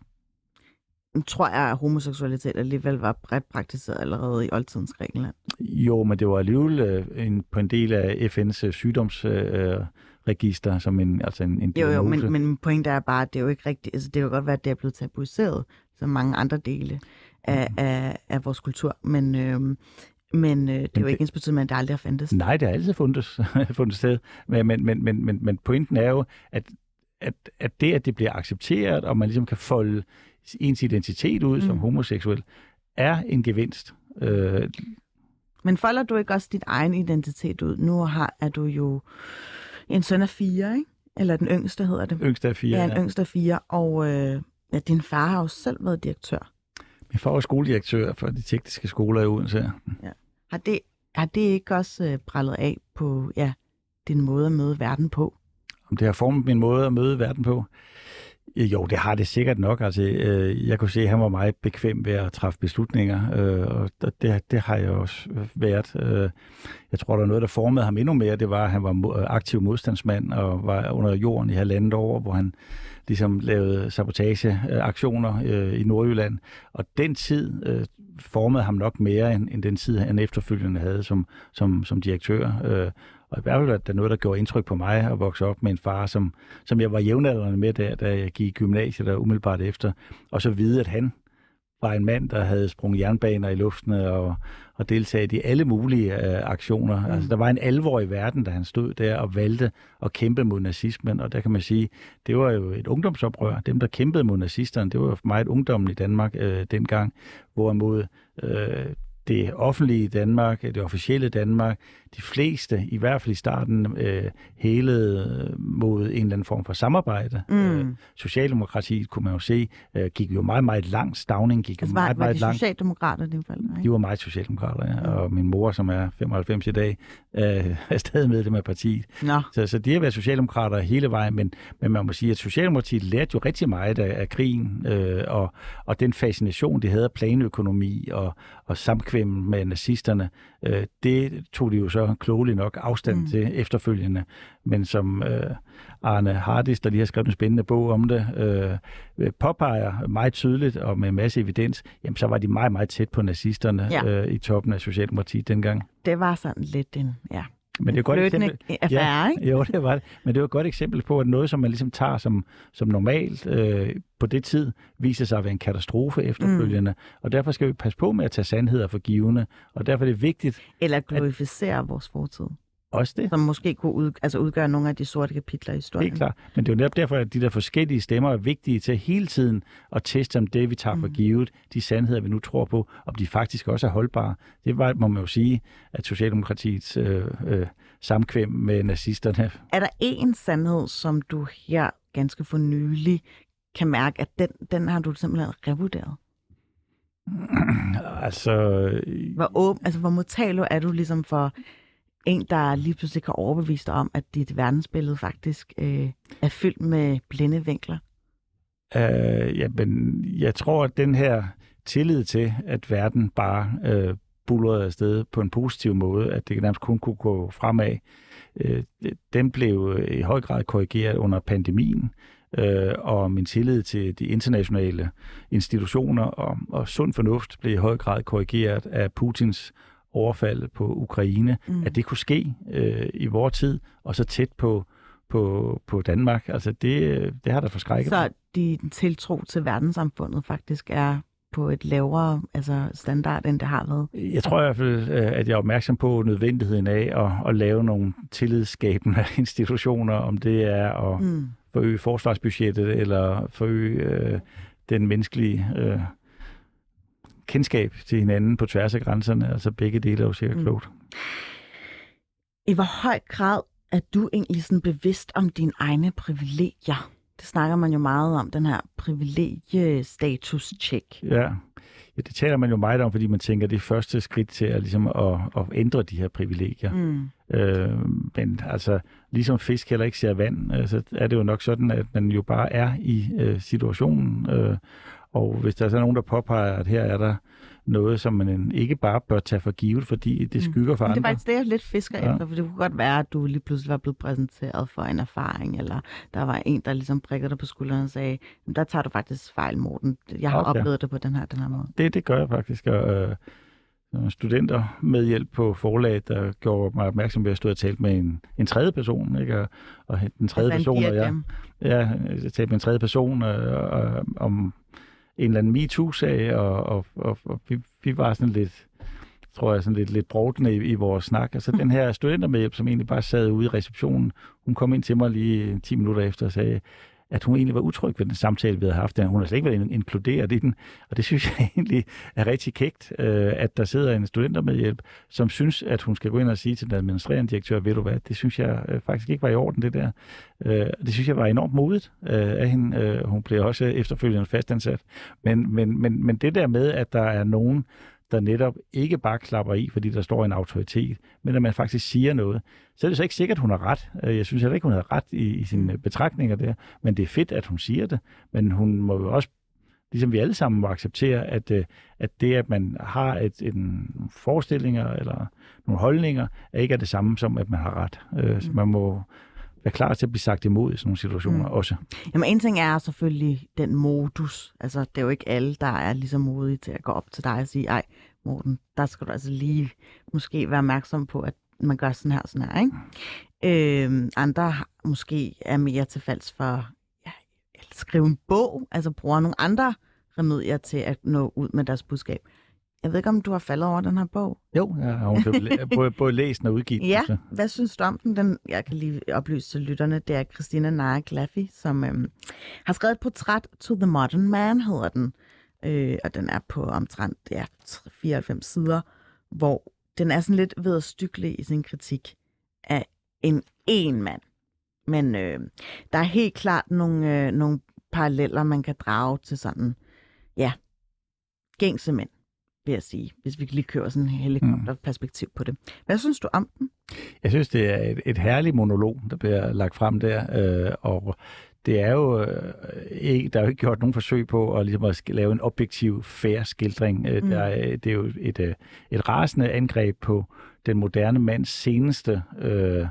tror jeg, at homoseksualitet alligevel var bredt praktiseret allerede i oldtidens Grækenland. Jo, men det var alligevel øh, en, på en del af FN's øh, sygdomsregister, øh, som en, altså en, en Jo, jo, men, men pointet er bare, at det er jo ikke rigtigt. Altså, det kan godt være, at det er blevet tabuiseret, som mange andre dele af, mm. af, af vores kultur. Men, øh, men øh, det er men jo ikke ens betydning, at det aldrig har fandtes. Nej, det har altid fundet, fundet sted. Men, men, men, men, men, men pointen er jo, at, at, at det, at det bliver accepteret, og man ligesom kan folde ens identitet ud mm. som homoseksuel, er en gevinst. Øh, Men folder du ikke også dit egen identitet ud? Nu har, er du jo en søn af fire, ikke? Eller den yngste hedder det. Yngste af fire, ja. en ja. yngste af fire, og øh, ja, din far har jo selv været direktør. Min far var skoledirektør for de tekniske skoler i Odense. Ja. Har, det, har det ikke også øh, prallet af på ja, din måde at møde verden på? Om det har formet min måde at møde verden på? Øh, jo, det har det sikkert nok. Altså, øh, jeg kunne se, at han var meget bekvem ved at træffe beslutninger, øh, og det, det har jeg også øh, været. Øh, jeg tror, der er noget, der formede ham endnu mere. Det var, at han var øh, aktiv modstandsmand og var under jorden i halvandet år, hvor han ligesom lavede sabotageaktioner øh, i Nordjylland. Og den tid øh, formede ham nok mere, end, end den tid, han efterfølgende havde som, som, som direktør. Øh, og i hvert fald er det noget, der gjorde indtryk på mig at vokse op med en far, som, som jeg var jævnaldrende med, da, da jeg gik i gymnasiet der umiddelbart efter. Og så vide, at han var en mand, der havde sprunget jernbaner i luften og, og deltaget i alle mulige uh, aktioner. Mm. Altså, der var en alvor i verden, da han stod der og valgte at kæmpe mod nazismen. Og der kan man sige, det var jo et ungdomsoprør. Dem, der kæmpede mod nazisterne, det var jo meget ungdommen i Danmark uh, dengang, hvorimod uh, det offentlige Danmark, det officielle Danmark, de fleste, i hvert fald i starten, øh, helede mod en eller anden form for samarbejde. Mm. Øh, Socialdemokratiet, kunne man jo se, øh, gik jo meget, meget langt. Stavning gik altså, jo meget, var, meget var langt. socialdemokrater i hvert fald? Ikke? De var meget socialdemokrater, ja. og min mor, som er 95 i dag, øh, er stadig medlem af partiet. Nå. Så, så de har været socialdemokrater hele vejen, men, men man må sige, at Socialdemokratiet lærte jo rigtig meget af, af krigen, øh, og, og den fascination, de havde af planøkonomi og, og samkvem med nazisterne, øh, det tog de jo så klogeligt nok afstand mm. til efterfølgende. Men som øh, Arne Hardis, der lige har skrevet en spændende bog om det, øh, påpeger meget tydeligt og med masse evidens, jamen så var de meget, meget tæt på nazisterne ja. øh, i toppen af Socialdemokratiet dengang. Det var sådan lidt en, ja, men det er et godt eksempel. Affære, ja, ikke? Jo, det var det. Men det var et godt eksempel på, at noget, som man ligesom tager som, som normalt øh, på det tid, viser sig at være en katastrofe efterfølgende. Mm. Og derfor skal vi passe på med at tage sandheder for givende. Og derfor er det vigtigt... Eller glorificere at... vores fortid. Også det. Som måske kunne ud, altså udgøre nogle af de sorte kapitler i historien. Er klart. Men det er jo netop derfor, at de der forskellige stemmer er vigtige til hele tiden at teste, om det, vi tager for mm. givet, de sandheder, vi nu tror på, om de faktisk også er holdbare. Det var, må man jo sige, at Socialdemokratiets øh, øh, samkvem med nazisterne. Er der en sandhed, som du her ganske for nylig kan mærke, at den, den har du simpelthen revurderet? altså... Hvor, åben, altså, hvor modtagelig er du ligesom for en, der lige pludselig kan overbevise dig om, at dit verdensbillede faktisk øh, er fyldt med blinde vinkler? Øh, uh, jamen, jeg tror, at den her tillid til, at verden bare øh, bullerede afsted på en positiv måde, at det nærmest kun kunne gå fremad, øh, den blev i høj grad korrigeret under pandemien, øh, og min tillid til de internationale institutioner og, og sund fornuft blev i høj grad korrigeret af Putins overfald på Ukraine, mm. at det kunne ske øh, i vores tid, og så tæt på, på, på Danmark. Altså det, det har der forskrækket Så din tiltro til verdenssamfundet faktisk er på et lavere altså standard, end det har været? Jeg tror i hvert fald, øh, at jeg er opmærksom på nødvendigheden af at, at lave nogle tillidsskabende institutioner, om det er at mm. forøge forsvarsbudgettet eller forøge øh, den menneskelige øh, kendskab til hinanden på tværs af grænserne. Altså begge dele er jo sikkert mm. klogt. I hvor høj grad er du egentlig sådan bevidst om dine egne privilegier? Det snakker man jo meget om, den her privilegiestatus-check. Ja. ja, det taler man jo meget om, fordi man tænker, at det er første skridt til at, ligesom at, at ændre de her privilegier. Mm. Øh, men altså, ligesom fisk heller ikke ser vand, øh, så er det jo nok sådan, at man jo bare er i øh, situationen. Øh, og hvis der er så nogen, der påpeger, at her er der noget, som man ikke bare bør tage for givet, fordi det mm. skygger for andre. Det er faktisk det, jeg lidt fisker ja. efter, for det kunne godt være, at du lige pludselig var blevet præsenteret for en erfaring, eller der var en, der ligesom prikkede dig på skulderen og sagde, der tager du faktisk fejl, Morten. Jeg har okay. oplevet det på den her, den her måde. Det, det gør jeg faktisk, og øh, studenter med hjælp på forlaget, der gjorde mig opmærksom ved at stå og tale med en, en tredje person, ikke? Og, og den tredje altså person, og jeg, ja, jeg talte med en tredje person øh, og, om en eller anden MeToo-sag, og, og, og, og vi, vi var sådan lidt, tror jeg, sådan lidt, lidt brodende i, i vores snak. Altså den her studentermedhjælp, som egentlig bare sad ude i receptionen, hun kom ind til mig lige 10 minutter efter og sagde, at hun egentlig var utryg ved den samtale, vi havde haft. Hun har slet ikke været inkluderet i den, og det synes jeg egentlig er rigtig kægt, øh, at der sidder en studentermedhjælp, som synes, at hun skal gå ind og sige til den administrerende direktør, ved du hvad, det synes jeg øh, faktisk ikke var i orden, det der. Øh, det synes jeg var enormt modigt øh, af hende. Øh, hun blev også efterfølgende fastansat. Men, men, men, men det der med, at der er nogen, der netop ikke bare klapper i, fordi der står en autoritet, men at man faktisk siger noget. Så er det så ikke sikkert, at hun har ret. Øh, jeg synes heller ikke, hun har ret i, i sine betragtninger der, men det er fedt, at hun siger det. Men hun må jo også ligesom vi alle sammen må acceptere, at, øh, at det, at man har et, en forestillinger eller nogle holdninger, er ikke er det samme som, at man har ret. Øh, så man må være klar til at blive sagt imod i sådan nogle situationer mm. også. Jamen en ting er selvfølgelig den modus. Altså det er jo ikke alle, der er lige så modige til at gå op til dig og sige, ej Morten, der skal du altså lige måske være opmærksom på, at man gør sådan her sådan her. Ikke? Øh, andre måske er mere til falds for ja, at skrive en bog, altså bruger nogle andre remedier til at nå ud med deres budskab. Jeg ved ikke, om du har faldet over den her bog? Jo, jeg har både, både læst og udgivet Ja, altså. hvad synes du om den? den? Jeg kan lige oplyse til lytterne. Det er Christina Naja Glaffi, som øhm, har skrevet et portræt to the modern man, hedder den. Øh, og den er på omtrent ja, 94 sider, hvor den er sådan lidt ved at stykle i sin kritik af en en mand. Men øh, der er helt klart nogle, øh, nogle paralleller, man kan drage til sådan, ja, gængse mænd vil jeg sige, hvis vi lige kører sådan en helikopterperspektiv på det. Hvad synes du om den? Jeg synes, det er et, et herligt monolog, der bliver lagt frem der, øh, og det er jo øh, ikke, der er jo ikke gjort nogen forsøg på at, ligesom at lave en objektiv, fair skildring. Øh, mm. der er, det er jo et, øh, et rasende angreb på den moderne mands seneste øh,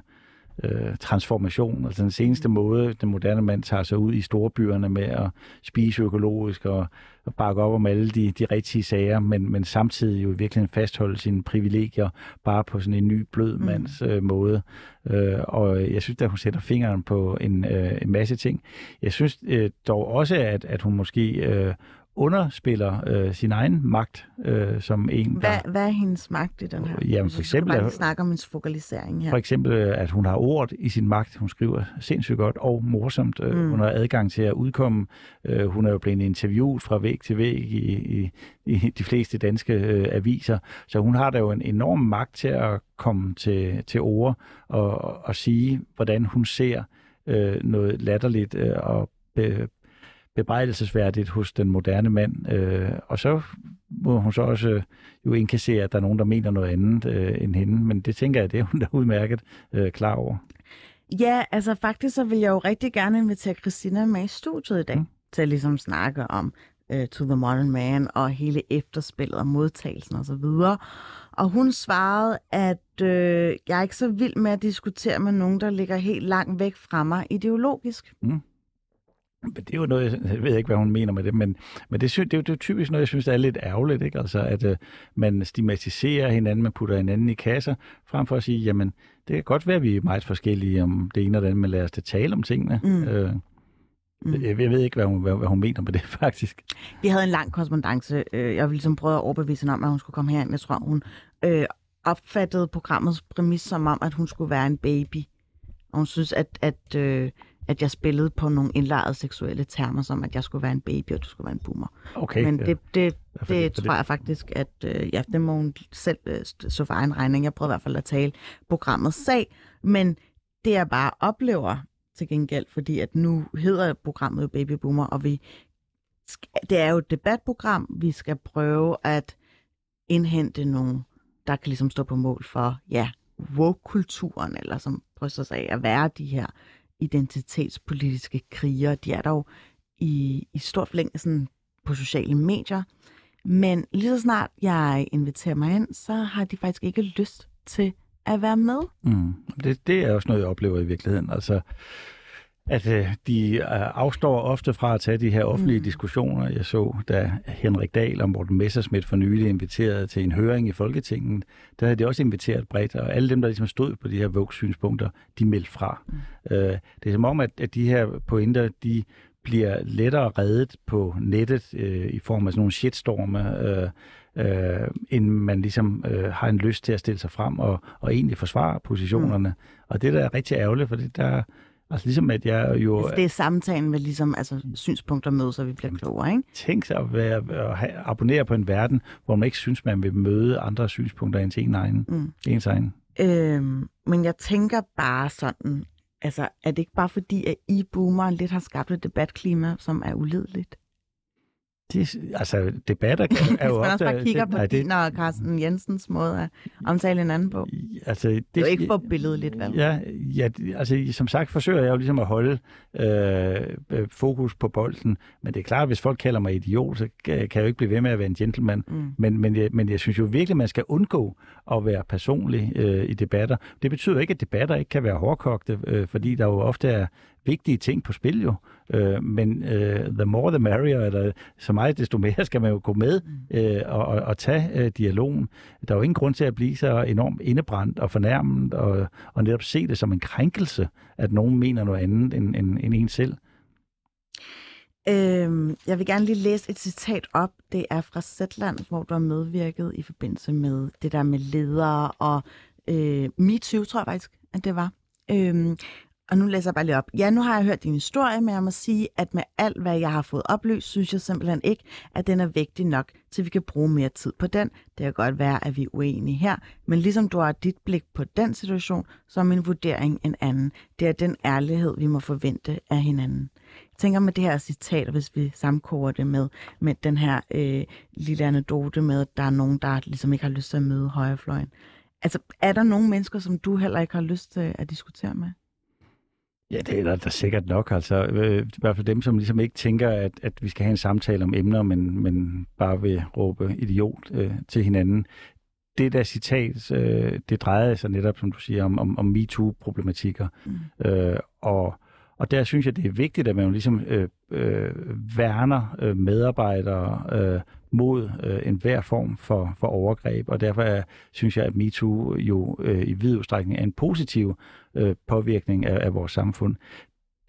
øh, transformation. Altså den seneste måde, den moderne mand tager sig ud i storbyerne med at spise økologisk og, og bakke op om alle de, de rigtige sager, men, men samtidig jo virkelig fastholde sine privilegier bare på sådan en ny blød mm. mands øh, måde. Øh, og jeg synes, at hun sætter fingeren på en, øh, en masse ting. Jeg synes øh, dog også, at, at hun måske øh, underspiller øh, sin egen magt øh, som en, der... Hvad, hvad er hendes magt i den her? Jamen for eksempel... Bare snakke om hendes fokalisering her. For eksempel, at hun har ord i sin magt. Hun skriver sindssygt godt og morsomt. Øh, mm. Hun har adgang til at udkomme. Øh, hun er jo blevet interviewet fra væg til væg i, i, i de fleste danske øh, aviser. Så hun har da jo en enorm magt til at komme til, til ord og, og sige, hvordan hun ser øh, noget latterligt øh, og be, bebrejdelsesværdigt hos den moderne mand. Øh, og så må hun så også øh, jo indkassere, at der er nogen, der mener noget andet øh, end hende. Men det tænker jeg, det er hun da udmærket øh, klar over. Ja, altså faktisk så vil jeg jo rigtig gerne invitere Christina med i studiet i dag, mm. til at ligesom snakke om uh, To the Modern Man og hele efterspillet og modtagelsen osv. Og, og hun svarede, at øh, jeg er ikke så vild med at diskutere med nogen, der ligger helt langt væk fra mig ideologisk. Mm. Men det er jo noget, jeg ved ikke, hvad hun mener med det, men, men det, det, er jo, det er jo typisk noget, jeg synes, der er lidt ærgerligt, ikke? Altså, at uh, man stigmatiserer hinanden, man putter hinanden i kasser, frem for at sige, jamen, det kan godt være, at vi er meget forskellige om det ene og det andet, men lad os da tale om tingene. Mm. Mm. Jeg, jeg ved ikke, hvad hun, hvad, hvad hun mener med det, faktisk. Vi havde en lang korrespondence. Jeg ville ligesom prøve at overbevise hende om, at hun skulle komme herind. Jeg tror, hun øh, opfattede programmets præmis som om, at hun skulle være en baby. Og hun synes, at, at øh, at jeg spillede på nogle indlejrede seksuelle termer, som at jeg skulle være en baby, og du skulle være en boomer. Okay, Men det, det, det, det, det tror jeg faktisk, at øh, ja, det må hun selv øh, så for egen regning. Jeg prøvede i hvert fald at tale programmet sag, men det jeg bare oplever til gengæld, fordi at nu hedder programmet jo Baby Boomer, og vi det er jo et debatprogram. Vi skal prøve at indhente nogle, der kan ligesom stå på mål for, ja, woke-kulturen, eller som bryster sig af at være de her identitetspolitiske kriger. De er der jo i, i stor forlængelse sådan på sociale medier. Men lige så snart jeg inviterer mig ind, så har de faktisk ikke lyst til at være med. Mm. Det, det er også noget, jeg oplever i virkeligheden. Altså, at øh, de øh, afstår ofte fra at tage de her offentlige mm. diskussioner. Jeg så, da Henrik Dahl og Morten Messersmith for nylig inviterede til en høring i Folketinget, der havde de også inviteret bredt, og alle dem, der ligesom stod på de her Vogue-synspunkter, de meldte fra. Mm. Øh, det er som om, at, at de her pointer, de bliver lettere reddet på nettet øh, i form af sådan nogle shitstorme, øh, øh, end man ligesom øh, har en lyst til at stille sig frem og, og egentlig forsvare positionerne. Mm. Og det der er rigtig ærgerligt, fordi der Altså ligesom at jeg jo... Altså, det er samtalen med ligesom, altså, synspunkter mødes, så vi bliver klogere, ikke? Tænk sig at, være, at have, abonnere på en verden, hvor man ikke synes, man vil møde andre synspunkter end sin egen. Mm. Ens egen. Øhm, men jeg tænker bare sådan, altså er det ikke bare fordi, at I boomeren lidt har skabt et debatklima, som er uledeligt? Det, altså, debatter kan, er jo Hvis man også bare kigger det, på nej, din og Carsten Jensens måde at omtale en på. Altså, det, Det er jo ikke for billedet lidt, vel? Ja, ja, altså som sagt forsøger jeg jo ligesom at holde øh, øh, fokus på bolden, men det er klart, at hvis folk kalder mig idiot, så kan kan jeg jo ikke blive ved med at være en gentleman. Mm. Men, men, jeg, men jeg synes jo virkelig, man skal undgå at være personlig øh, i debatter. Det betyder ikke, at debatter ikke kan være hårdkogte, øh, fordi der jo ofte er vigtige ting på spil jo. Øh, men øh, the more the merrier, eller så meget desto mere skal man jo gå med øh, og, og, og tage øh, dialogen. Der er jo ingen grund til at blive så enormt indebrændt og fornærmet, og, og netop se det som en krænkelse, at nogen mener noget andet end, end, end en selv. Øhm, jeg vil gerne lige læse et citat op. Det er fra Zetland, hvor du har medvirket i forbindelse med det der med ledere og øh, MeToo, tror jeg faktisk, at det var. Øhm, og nu læser jeg bare lige op. Ja, nu har jeg hørt din historie, men jeg må sige, at med alt, hvad jeg har fået oplyst, synes jeg simpelthen ikke, at den er vigtig nok, til vi kan bruge mere tid på den. Det kan godt være, at vi er uenige her, men ligesom du har dit blik på den situation, så er min vurdering en anden. Det er den ærlighed, vi må forvente af hinanden. Jeg tænker med det her citat, hvis vi sammenkoger det med, med den her øh, lille anekdote med, at der er nogen, der ligesom ikke har lyst til at møde højrefløjen. Altså, er der nogle mennesker, som du heller ikke har lyst til at diskutere med? Ja, det er der, der sikkert nok. Altså, øh, I hvert fald dem, som ligesom ikke tænker, at, at vi skal have en samtale om emner, men, men bare vil råbe idiot øh, til hinanden. Det der citat, øh, det drejede sig netop, som du siger, om, om, om MeToo-problematikker. Mm. Øh, og, og der synes jeg, det er vigtigt, at man jo ligesom øh, øh, værner øh, medarbejdere øh, mod øh, enhver form for, for overgreb, og derfor er, synes jeg, at MeToo jo øh, i vid udstrækning er en positiv øh, påvirkning af, af vores samfund.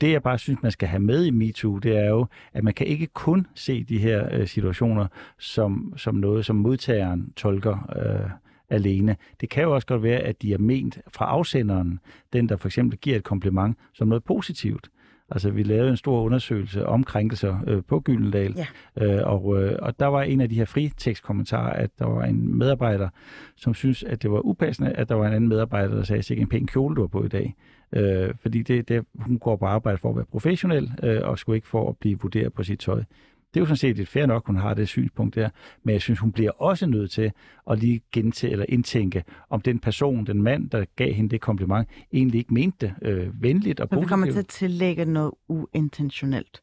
Det, jeg bare synes, man skal have med i MeToo, det er jo, at man kan ikke kun se de her øh, situationer som, som noget, som modtageren tolker øh, alene. Det kan jo også godt være, at de er ment fra afsenderen, den der for eksempel giver et kompliment, som noget positivt. Altså, vi lavede en stor undersøgelse om krænkelser øh, på Gyldendal, Ja. øh, og, øh, og der var en af de her fritekstkommentarer, at der var en medarbejder, som synes, at det var upassende, at der var en anden medarbejder, der sagde, ikke en pæn kjole, du har på i dag. Øh, fordi det, det, hun går på arbejde for at være professionel, øh, og skulle ikke for at blive vurderet på sit tøj. Det er jo sådan set et fair nok, hun har det synspunkt der, men jeg synes, hun bliver også nødt til at lige gentage eller indtænke, om den person, den mand, der gav hende det kompliment, egentlig ikke mente det øh, venligt og Så vi kommer positivt. til at tillægge noget uintentionelt.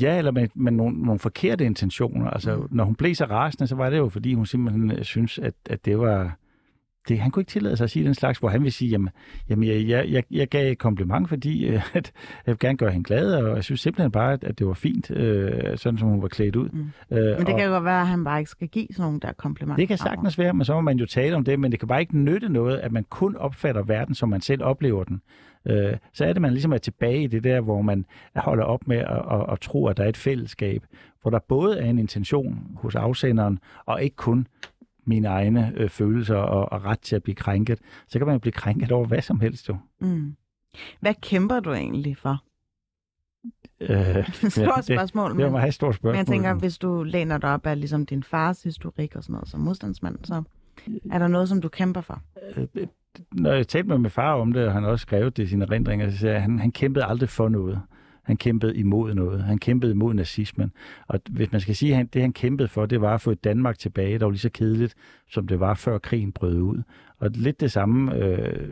Ja, eller med, med nogle, nogle forkerte intentioner. Altså, mm. når hun blev så rasende, så var det jo, fordi hun simpelthen synes, at, at det var... Det, han kunne ikke tillade sig at sige den slags, hvor han vil sige, jamen, jamen jeg, jeg, jeg, jeg gav et kompliment, fordi øh, at jeg vil gerne gøre hende glad, og jeg synes simpelthen bare, at, at det var fint, øh, sådan som hun var klædt ud. Mm. Øh, Men det og- kan jo godt være, at han bare ikke skal give sådan nogle der komplimenter. det kan sagtens være, men så må man jo tale om det, men det kan bare ikke nytte noget, at man kun opfatter verden, som man selv oplever den. Øh, så er det, man ligesom er tilbage i det der, hvor man holder op med at, at, at tro, at der er et fællesskab, hvor der både er en intention hos afsenderen, og ikke kun mine egne øh, følelser og, og ret til at blive krænket. Så kan man jo blive krænket over hvad som helst jo. Mm. Hvad kæmper du egentlig for? Øh, Stort det, spørgsmål. det var men, meget stort spørgsmål. men jeg tænker, hvis du læner dig op af ligesom din fars historik og sådan noget som modstandsmand, så er der noget, som du kæmper for? Øh, når jeg talte med min far om det, og han også skrevet det i sine erindringer, så sagde jeg, at han, han kæmpede aldrig for noget. Han kæmpede imod noget. Han kæmpede imod nazismen. Og hvis man skal sige, at det han kæmpede for, det var at få et Danmark tilbage, der var lige så kedeligt, som det var før krigen brød ud. Og lidt det samme øh,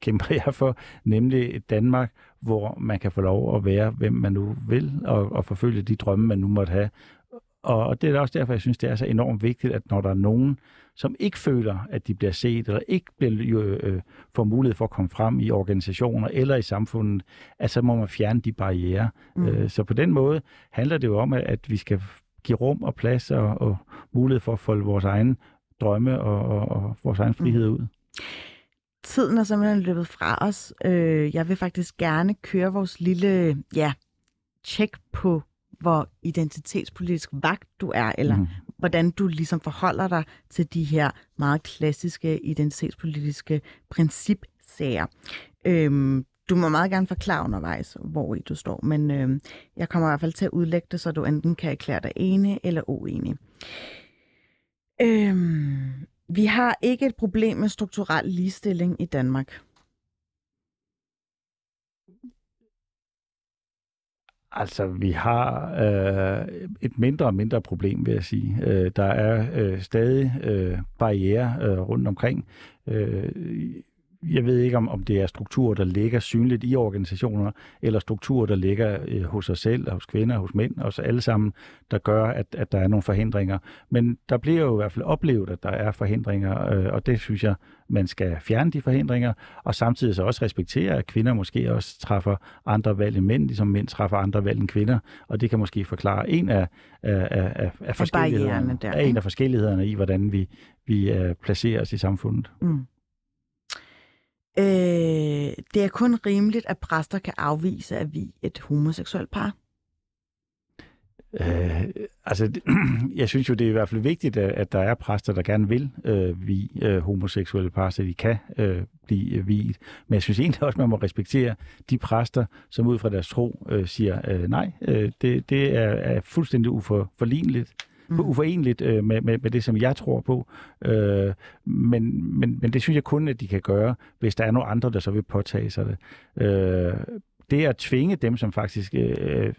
kæmper jeg for, nemlig et Danmark, hvor man kan få lov at være, hvem man nu vil, og, og forfølge de drømme, man nu måtte have. Og, og det er også derfor, jeg synes, det er så enormt vigtigt, at når der er nogen, som ikke føler, at de bliver set, eller ikke bliver, øh, får mulighed for at komme frem i organisationer eller i samfundet, at så må man fjerne de barriere. Mm. Øh, så på den måde handler det jo om, at, at vi skal give rum og plads og, og mulighed for at folde vores egen drømme og, og, og vores egen frihed ud. Tiden er simpelthen løbet fra os. Øh, jeg vil faktisk gerne køre vores lille ja, tjek på, hvor identitetspolitisk vagt du er, eller Mhm. hvordan du ligesom forholder dig til de her meget klassiske identitetspolitiske principsager. Øhm, du må meget gerne forklare undervejs, hvor i du står, men øhm, jeg kommer i hvert fald til at udlægge det, så du enten kan erklære dig enig eller uenig. Øhm, vi har ikke et problem med strukturel ligestilling i Danmark. Altså, vi har øh, et mindre og mindre problem, vil jeg sige. Øh, der er øh, stadig øh, barriere øh, rundt omkring. Øh, jeg ved ikke, om, om det er strukturer, der ligger synligt i organisationer, eller strukturer, der ligger øh, hos os selv, hos kvinder, hos mænd, os alle sammen, der gør, at, at der er nogle forhindringer. Men der bliver jo i hvert fald oplevet, at der er forhindringer, øh, og det synes jeg, man skal fjerne de forhindringer, og samtidig så også respektere, at kvinder måske også træffer andre valg end mænd, ligesom mænd træffer andre valg end kvinder, og det kan måske forklare en af, af, af, af forskellighederne, der, en af forskellighederne i, hvordan vi, vi uh, placerer os i samfundet. Mm. Øh, det er kun rimeligt, at præster kan afvise, at vi er et homoseksuelt par. Øh, altså, jeg synes jo, det er i hvert fald vigtigt, at, at der er præster, der gerne vil øh, vi øh, homoseksuelle par, så de kan øh, blive øh, viget. Men jeg synes egentlig også, man må respektere de præster, som ud fra deres tro øh, siger øh, nej. Øh, det, det er, er fuldstændig uforligneligt mm. uforenligt øh, med, med, med det, som jeg tror på. Øh, men, men, men det synes jeg kun, at de kan gøre, hvis der er nogle andre, der så vil påtage sig det. Øh, det at tvinge dem, som faktisk... Øh,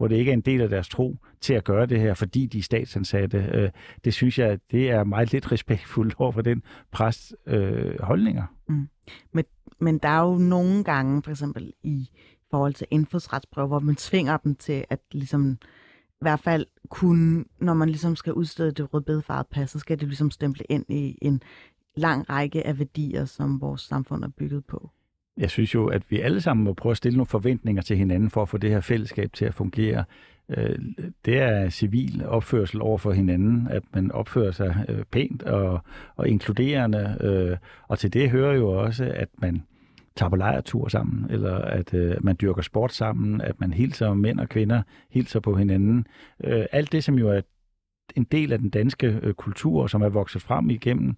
hvor det ikke er en del af deres tro, til at gøre det her, fordi de er statsansatte. Øh, det synes jeg, det er meget lidt respektfuldt over for den præst øh, holdninger. Mm. Men, men der er jo nogle gange, for eksempel i forhold til indfødsretsprøver, hvor man tvinger dem til at ligesom i hvert fald kunne, når man ligesom skal udstede det rødbedefarvede pas, så skal det ligesom stemple ind i en lang række af værdier, som vores samfund er bygget på. Jeg synes jo, at vi alle sammen må prøve at stille nogle forventninger til hinanden for at få det her fællesskab til at fungere. Øh, det er civil opførsel over for hinanden, at man opfører sig øh, pænt og, og inkluderende. Øh, og til det hører jo også, at man tager på lejretur sammen, eller at øh, man dyrker sport sammen, at man hilser mænd og kvinder, hilser på hinanden. Øh, alt det, som jo er en del af den danske øh, kultur, som er vokset frem igennem.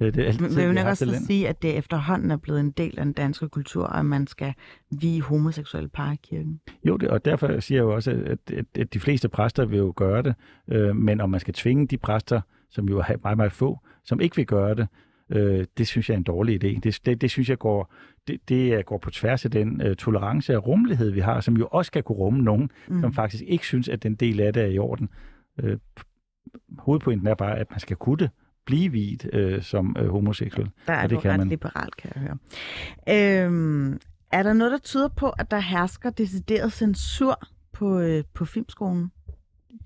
Øh, det altid, Men vil jo også land. sige, at det efterhånden er blevet en del af den danske kultur, at man skal vi homoseksuelle par i kirken. Jo, det, og derfor siger jeg jo også, at, at, at de fleste præster vil jo gøre det, øh, men om man skal tvinge de præster, som jo er meget, meget få, som ikke vil gøre det, øh, det synes jeg er en dårlig idé. Det, det, det synes jeg går, det, det går på tværs af den øh, tolerance og rummelighed, vi har, som jo også skal kunne rumme nogen, mm. som faktisk ikke synes, at den del af det er i orden. Øh, hovedpointen er bare, at man skal kunne det, blive vidt øh, som øh, homoseksuel. Der er og det kan ret man. liberal, kan jeg høre. Øhm, er der noget, der tyder på, at der hersker decideret censur på, øh, på filmskolen?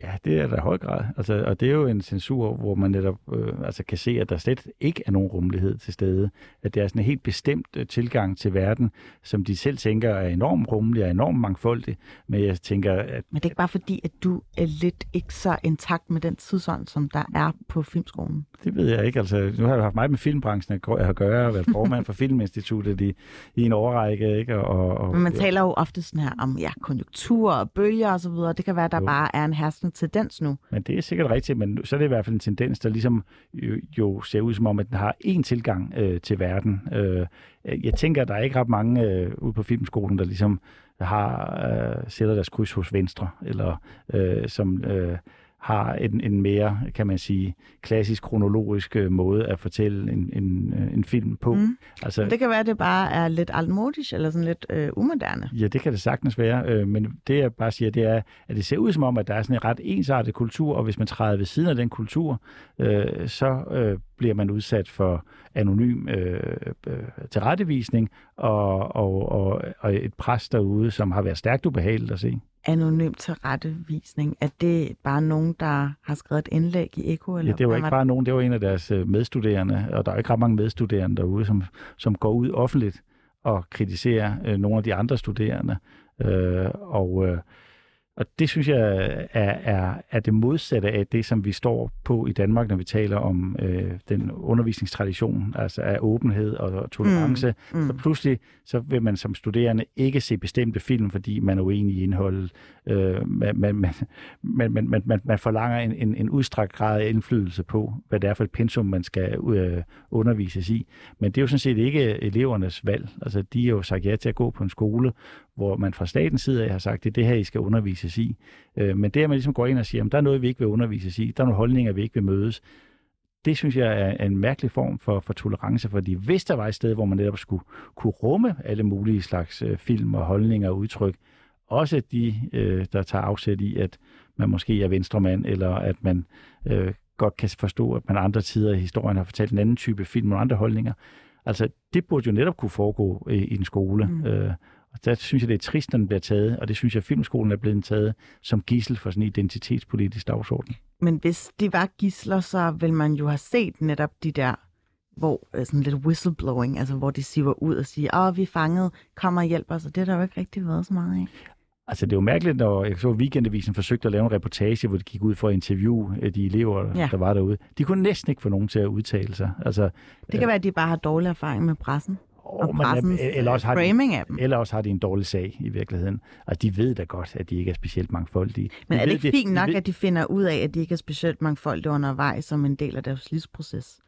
Ja, det er der i høj grad. Altså, og det er jo en censur, hvor man netop øh, altså kan se, at der slet ikke er nogen rummelighed til stede. At det er sådan en helt bestemt øh, tilgang til verden, som de selv tænker er enormt rummelig og enormt mangfoldig. Men jeg tænker, at... Men det er ikke bare fordi, at du er lidt ikke så intakt med den tidsånd, som der er på filmskolen? Det ved jeg ikke. Altså, nu har jeg haft meget med filmbranchen at gøre, og været formand for Filminstituttet i, i en årrække. Ikke? Og, og, Men man taler jo ofte sådan her om ja, konjunktur og bølger og så videre. Det kan være, at der jo. bare er en herskende tendens nu. Men det er sikkert rigtigt, men så er det i hvert fald en tendens, der ligesom jo, jo ser ud som om, at den har én tilgang øh, til verden. Øh, jeg tænker, at der er ikke ret mange øh, ude på filmskolen, der ligesom har øh, sætter deres kryds hos Venstre, eller øh, som... Øh, har en, en mere, kan man sige, klassisk kronologisk øh, måde at fortælle en, en, øh, en film på. Mm. Altså, det kan være, at det bare er lidt altmodisk, eller sådan lidt øh, umoderne. Ja, det kan det sagtens være, øh, men det jeg bare siger, det er, at det ser ud som om, at der er sådan en ret ensartet kultur, og hvis man træder ved siden af den kultur, øh, så øh, bliver man udsat for anonym øh, øh, tilrettevisning og, og, og, og et pres derude, som har været stærkt ubehageligt at se anonym tilrettevisning? Er det bare nogen, der har skrevet et indlæg i Eko? Eller ja, det var ikke bare nogen, det var en af deres øh, medstuderende, og der er ikke ret mange medstuderende derude, som, som går ud offentligt og kritiserer øh, nogle af de andre studerende. Øh, og øh, og det synes jeg er, er, er det modsatte af det, som vi står på i Danmark, når vi taler om øh, den undervisningstradition, altså af åbenhed og tolerance. Mm, mm. Så pludselig så vil man som studerende ikke se bestemte film, fordi man er uenig i indholdet. Øh, man, man, man, man, man, man, man forlanger en, en, en udstrakt grad af indflydelse på, hvad det er for et pensum, man skal øh, undervises i. Men det er jo sådan set ikke elevernes valg. Altså, de er jo sagt ja til at gå på en skole, hvor man fra statens side af har sagt, det er det her, I skal undervises i. Øh, men det, at man ligesom går ind og siger, at der er noget, vi ikke vil undervises i, der er nogle holdninger, vi ikke vil mødes, det synes jeg er en mærkelig form for, for tolerance, fordi hvis der var et sted, hvor man netop skulle kunne rumme alle mulige slags øh, film og holdninger og udtryk, også de, øh, der tager afsæt i, at man måske er venstremand, eller at man øh, godt kan forstå, at man andre tider i historien har fortalt en anden type film og andre holdninger. Altså, det burde jo netop kunne foregå i, i en skole. Mm. Øh, og der synes jeg, det er trist, når den bliver taget, og det synes jeg, at filmskolen er blevet taget som gissel for sådan en identitetspolitisk dagsorden. Men hvis det var gisler, så vil man jo have set netop de der, hvor øh, sådan lidt whistleblowing, altså hvor de siver ud og siger, åh, vi er fanget, kom og hjælp os, og det har der jo ikke rigtig været så meget af. Altså, det er jo mærkeligt, når jeg så Weekendavisen forsøgte at lave en reportage, hvor de gik ud for at interviewe øh, de elever, ja. der var derude. De kunne næsten ikke få nogen til at udtale sig. Altså, det kan øh, være, at de bare har dårlig erfaring med pressen. Og oh, pressens eller også har de, af dem. Eller også har de en dårlig sag i virkeligheden. Og de ved da godt, at de ikke er specielt mangfoldige. Men de er det ikke fint nok, de ved, at de finder ud af, at de ikke er specielt mangfoldige undervejs som en del af deres livsproces?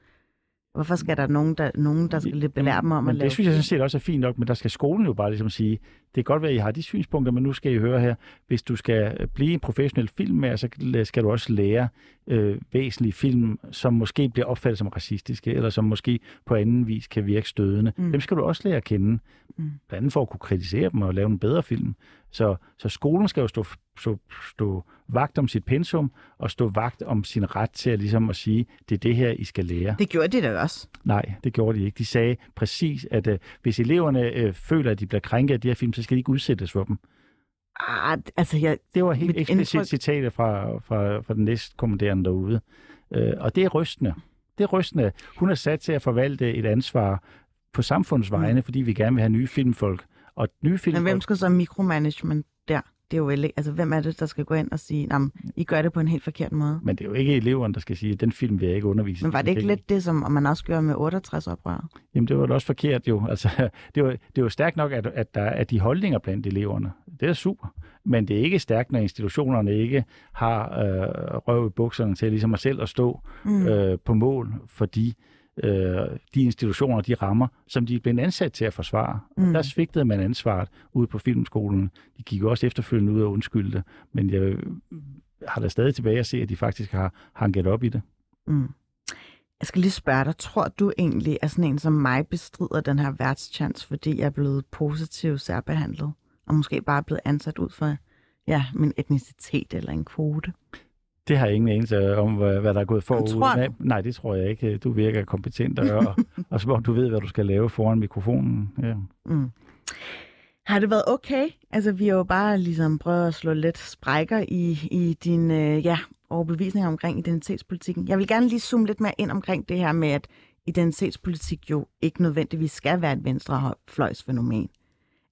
Hvorfor skal der nogen, der, nogen, der skal belære dem om men at det lave synes jeg sådan set også er fint nok, men der skal skolen jo bare ligesom sige, det kan godt være, at I har de synspunkter, men nu skal I høre her, hvis du skal blive en professionel filmmager, så skal du også lære øh, væsentlige film, som måske bliver opfattet som racistiske, eller som måske på anden vis kan virke stødende. Mm. Dem skal du også lære at kende, mm. blandt andet for at kunne kritisere dem og lave en bedre film. Så, så skolen skal jo stå, stå, stå vagt om sit pensum, og stå vagt om sin ret til at, ligesom at sige, det er det her, I skal lære. Det gjorde de da også. Nej, det gjorde de ikke. De sagde præcis, at øh, hvis eleverne øh, føler, at de bliver krænket af de her film, så skal de ikke udsættes for dem. Ah, altså, jeg, Det var helt eksplicit indtryk- citat fra, fra, fra den næste kommanderende derude. Øh, og det er rystende. Det er rystende. Hun er sat til at forvalte et ansvar på samfundets vegne, fordi vi gerne vil have nye filmfolk. Og nye Men filmfolk... hvem skal så micromanagement der? Det er jo ikke, altså hvem er det, der skal gå ind og sige, at I gør det på en helt forkert måde? Men det er jo ikke eleverne, der skal sige, at den film vil jeg ikke undervise. i." Men var det ikke lidt det, som man også gjorde med 68 oprør? Jamen, det var da også forkert jo. Altså, det var, det var stærkt nok, at, at der er de holdninger blandt eleverne. Det er super. Men det er ikke stærkt, når institutionerne ikke har øh, røv i bukserne til ligesom at selv at stå mm. øh, på mål for de, øh, de institutioner, de rammer, som de er blevet ansat til at forsvare. Mm. Der svigtede man ansvaret ude på filmskolen. De gik også efterfølgende ud og undskyldte. Men jeg har da stadig tilbage at se, at de faktisk har hanket op i det. Mm. Jeg skal lige spørge dig, tror du egentlig, at sådan en som mig bestrider den her værtschance, fordi jeg er blevet positivt særbehandlet, og måske bare er blevet ansat ud for ja, min etnicitet eller en kvote? Det har jeg ingen anelse om, hvad, hvad der er gået forud. tror du? Nej, det tror jeg ikke. Du virker kompetent, og, og som om du ved, hvad du skal lave foran mikrofonen. Ja. Mm. Har det været okay? Altså, vi har jo bare ligesom prøvet at slå lidt sprækker i, i din øh, ja, overbevisning omkring identitetspolitikken. Jeg vil gerne lige zoome lidt mere ind omkring det her med, at identitetspolitik jo ikke nødvendigvis skal være et venstrefløjsfænomen.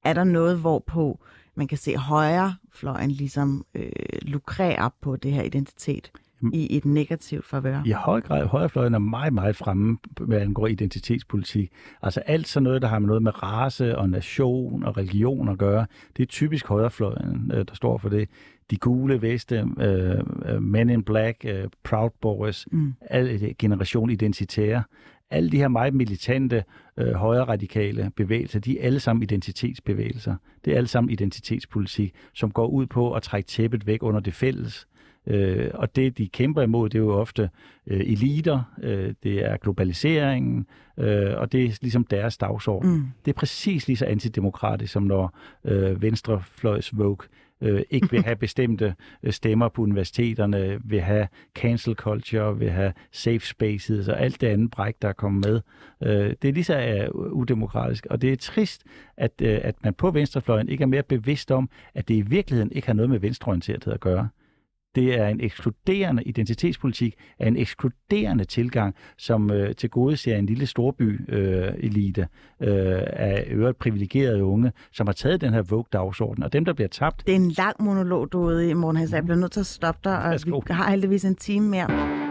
Er der noget, hvorpå man kan se højrefløjen ligesom øh, lukrerer på det her identitet i et negativt favør? I høj grad, højrefløjen er meget, meget fremme, hvad angår identitetspolitik. Altså alt sådan noget, der har med noget med race og nation og religion at gøre, det er typisk højrefløjen, øh, der står for det. De gule veste, øh, øh, Men in Black, øh, Proud Boys, mm. al generation identitære, alle de her meget militante, øh, højre radikale bevægelser, de er alle sammen identitetsbevægelser. Det er alle sammen identitetspolitik, som går ud på at trække tæppet væk under det fælles. Øh, og det, de kæmper imod, det er jo ofte øh, eliter, øh, det er globaliseringen, øh, og det er ligesom deres dagsorden. Mm. Det er præcis lige så antidemokratisk, som når øh, venstrefløjs Vogue øh, ikke vil have bestemte øh, stemmer på universiteterne, vil have cancel culture, vil have safe spaces og alt det andet bræk, der er kommet med. Øh, det er lige så øh, udemokratisk, og det er trist, at, øh, at man på venstrefløjen ikke er mere bevidst om, at det i virkeligheden ikke har noget med venstreorienterethed at gøre. Det er en ekskluderende identitetspolitik, er en ekskluderende tilgang, som øh, til gode ser en lille storby-elite øh, af øvrigt privilegerede unge, som har taget den her Vogue-dagsorden. Og dem, der bliver tabt, Det er en lang monolog, du er ude i, Morten Hassan. Jeg bliver nødt til at stoppe dig, og Værsgo. vi har heldigvis en time mere.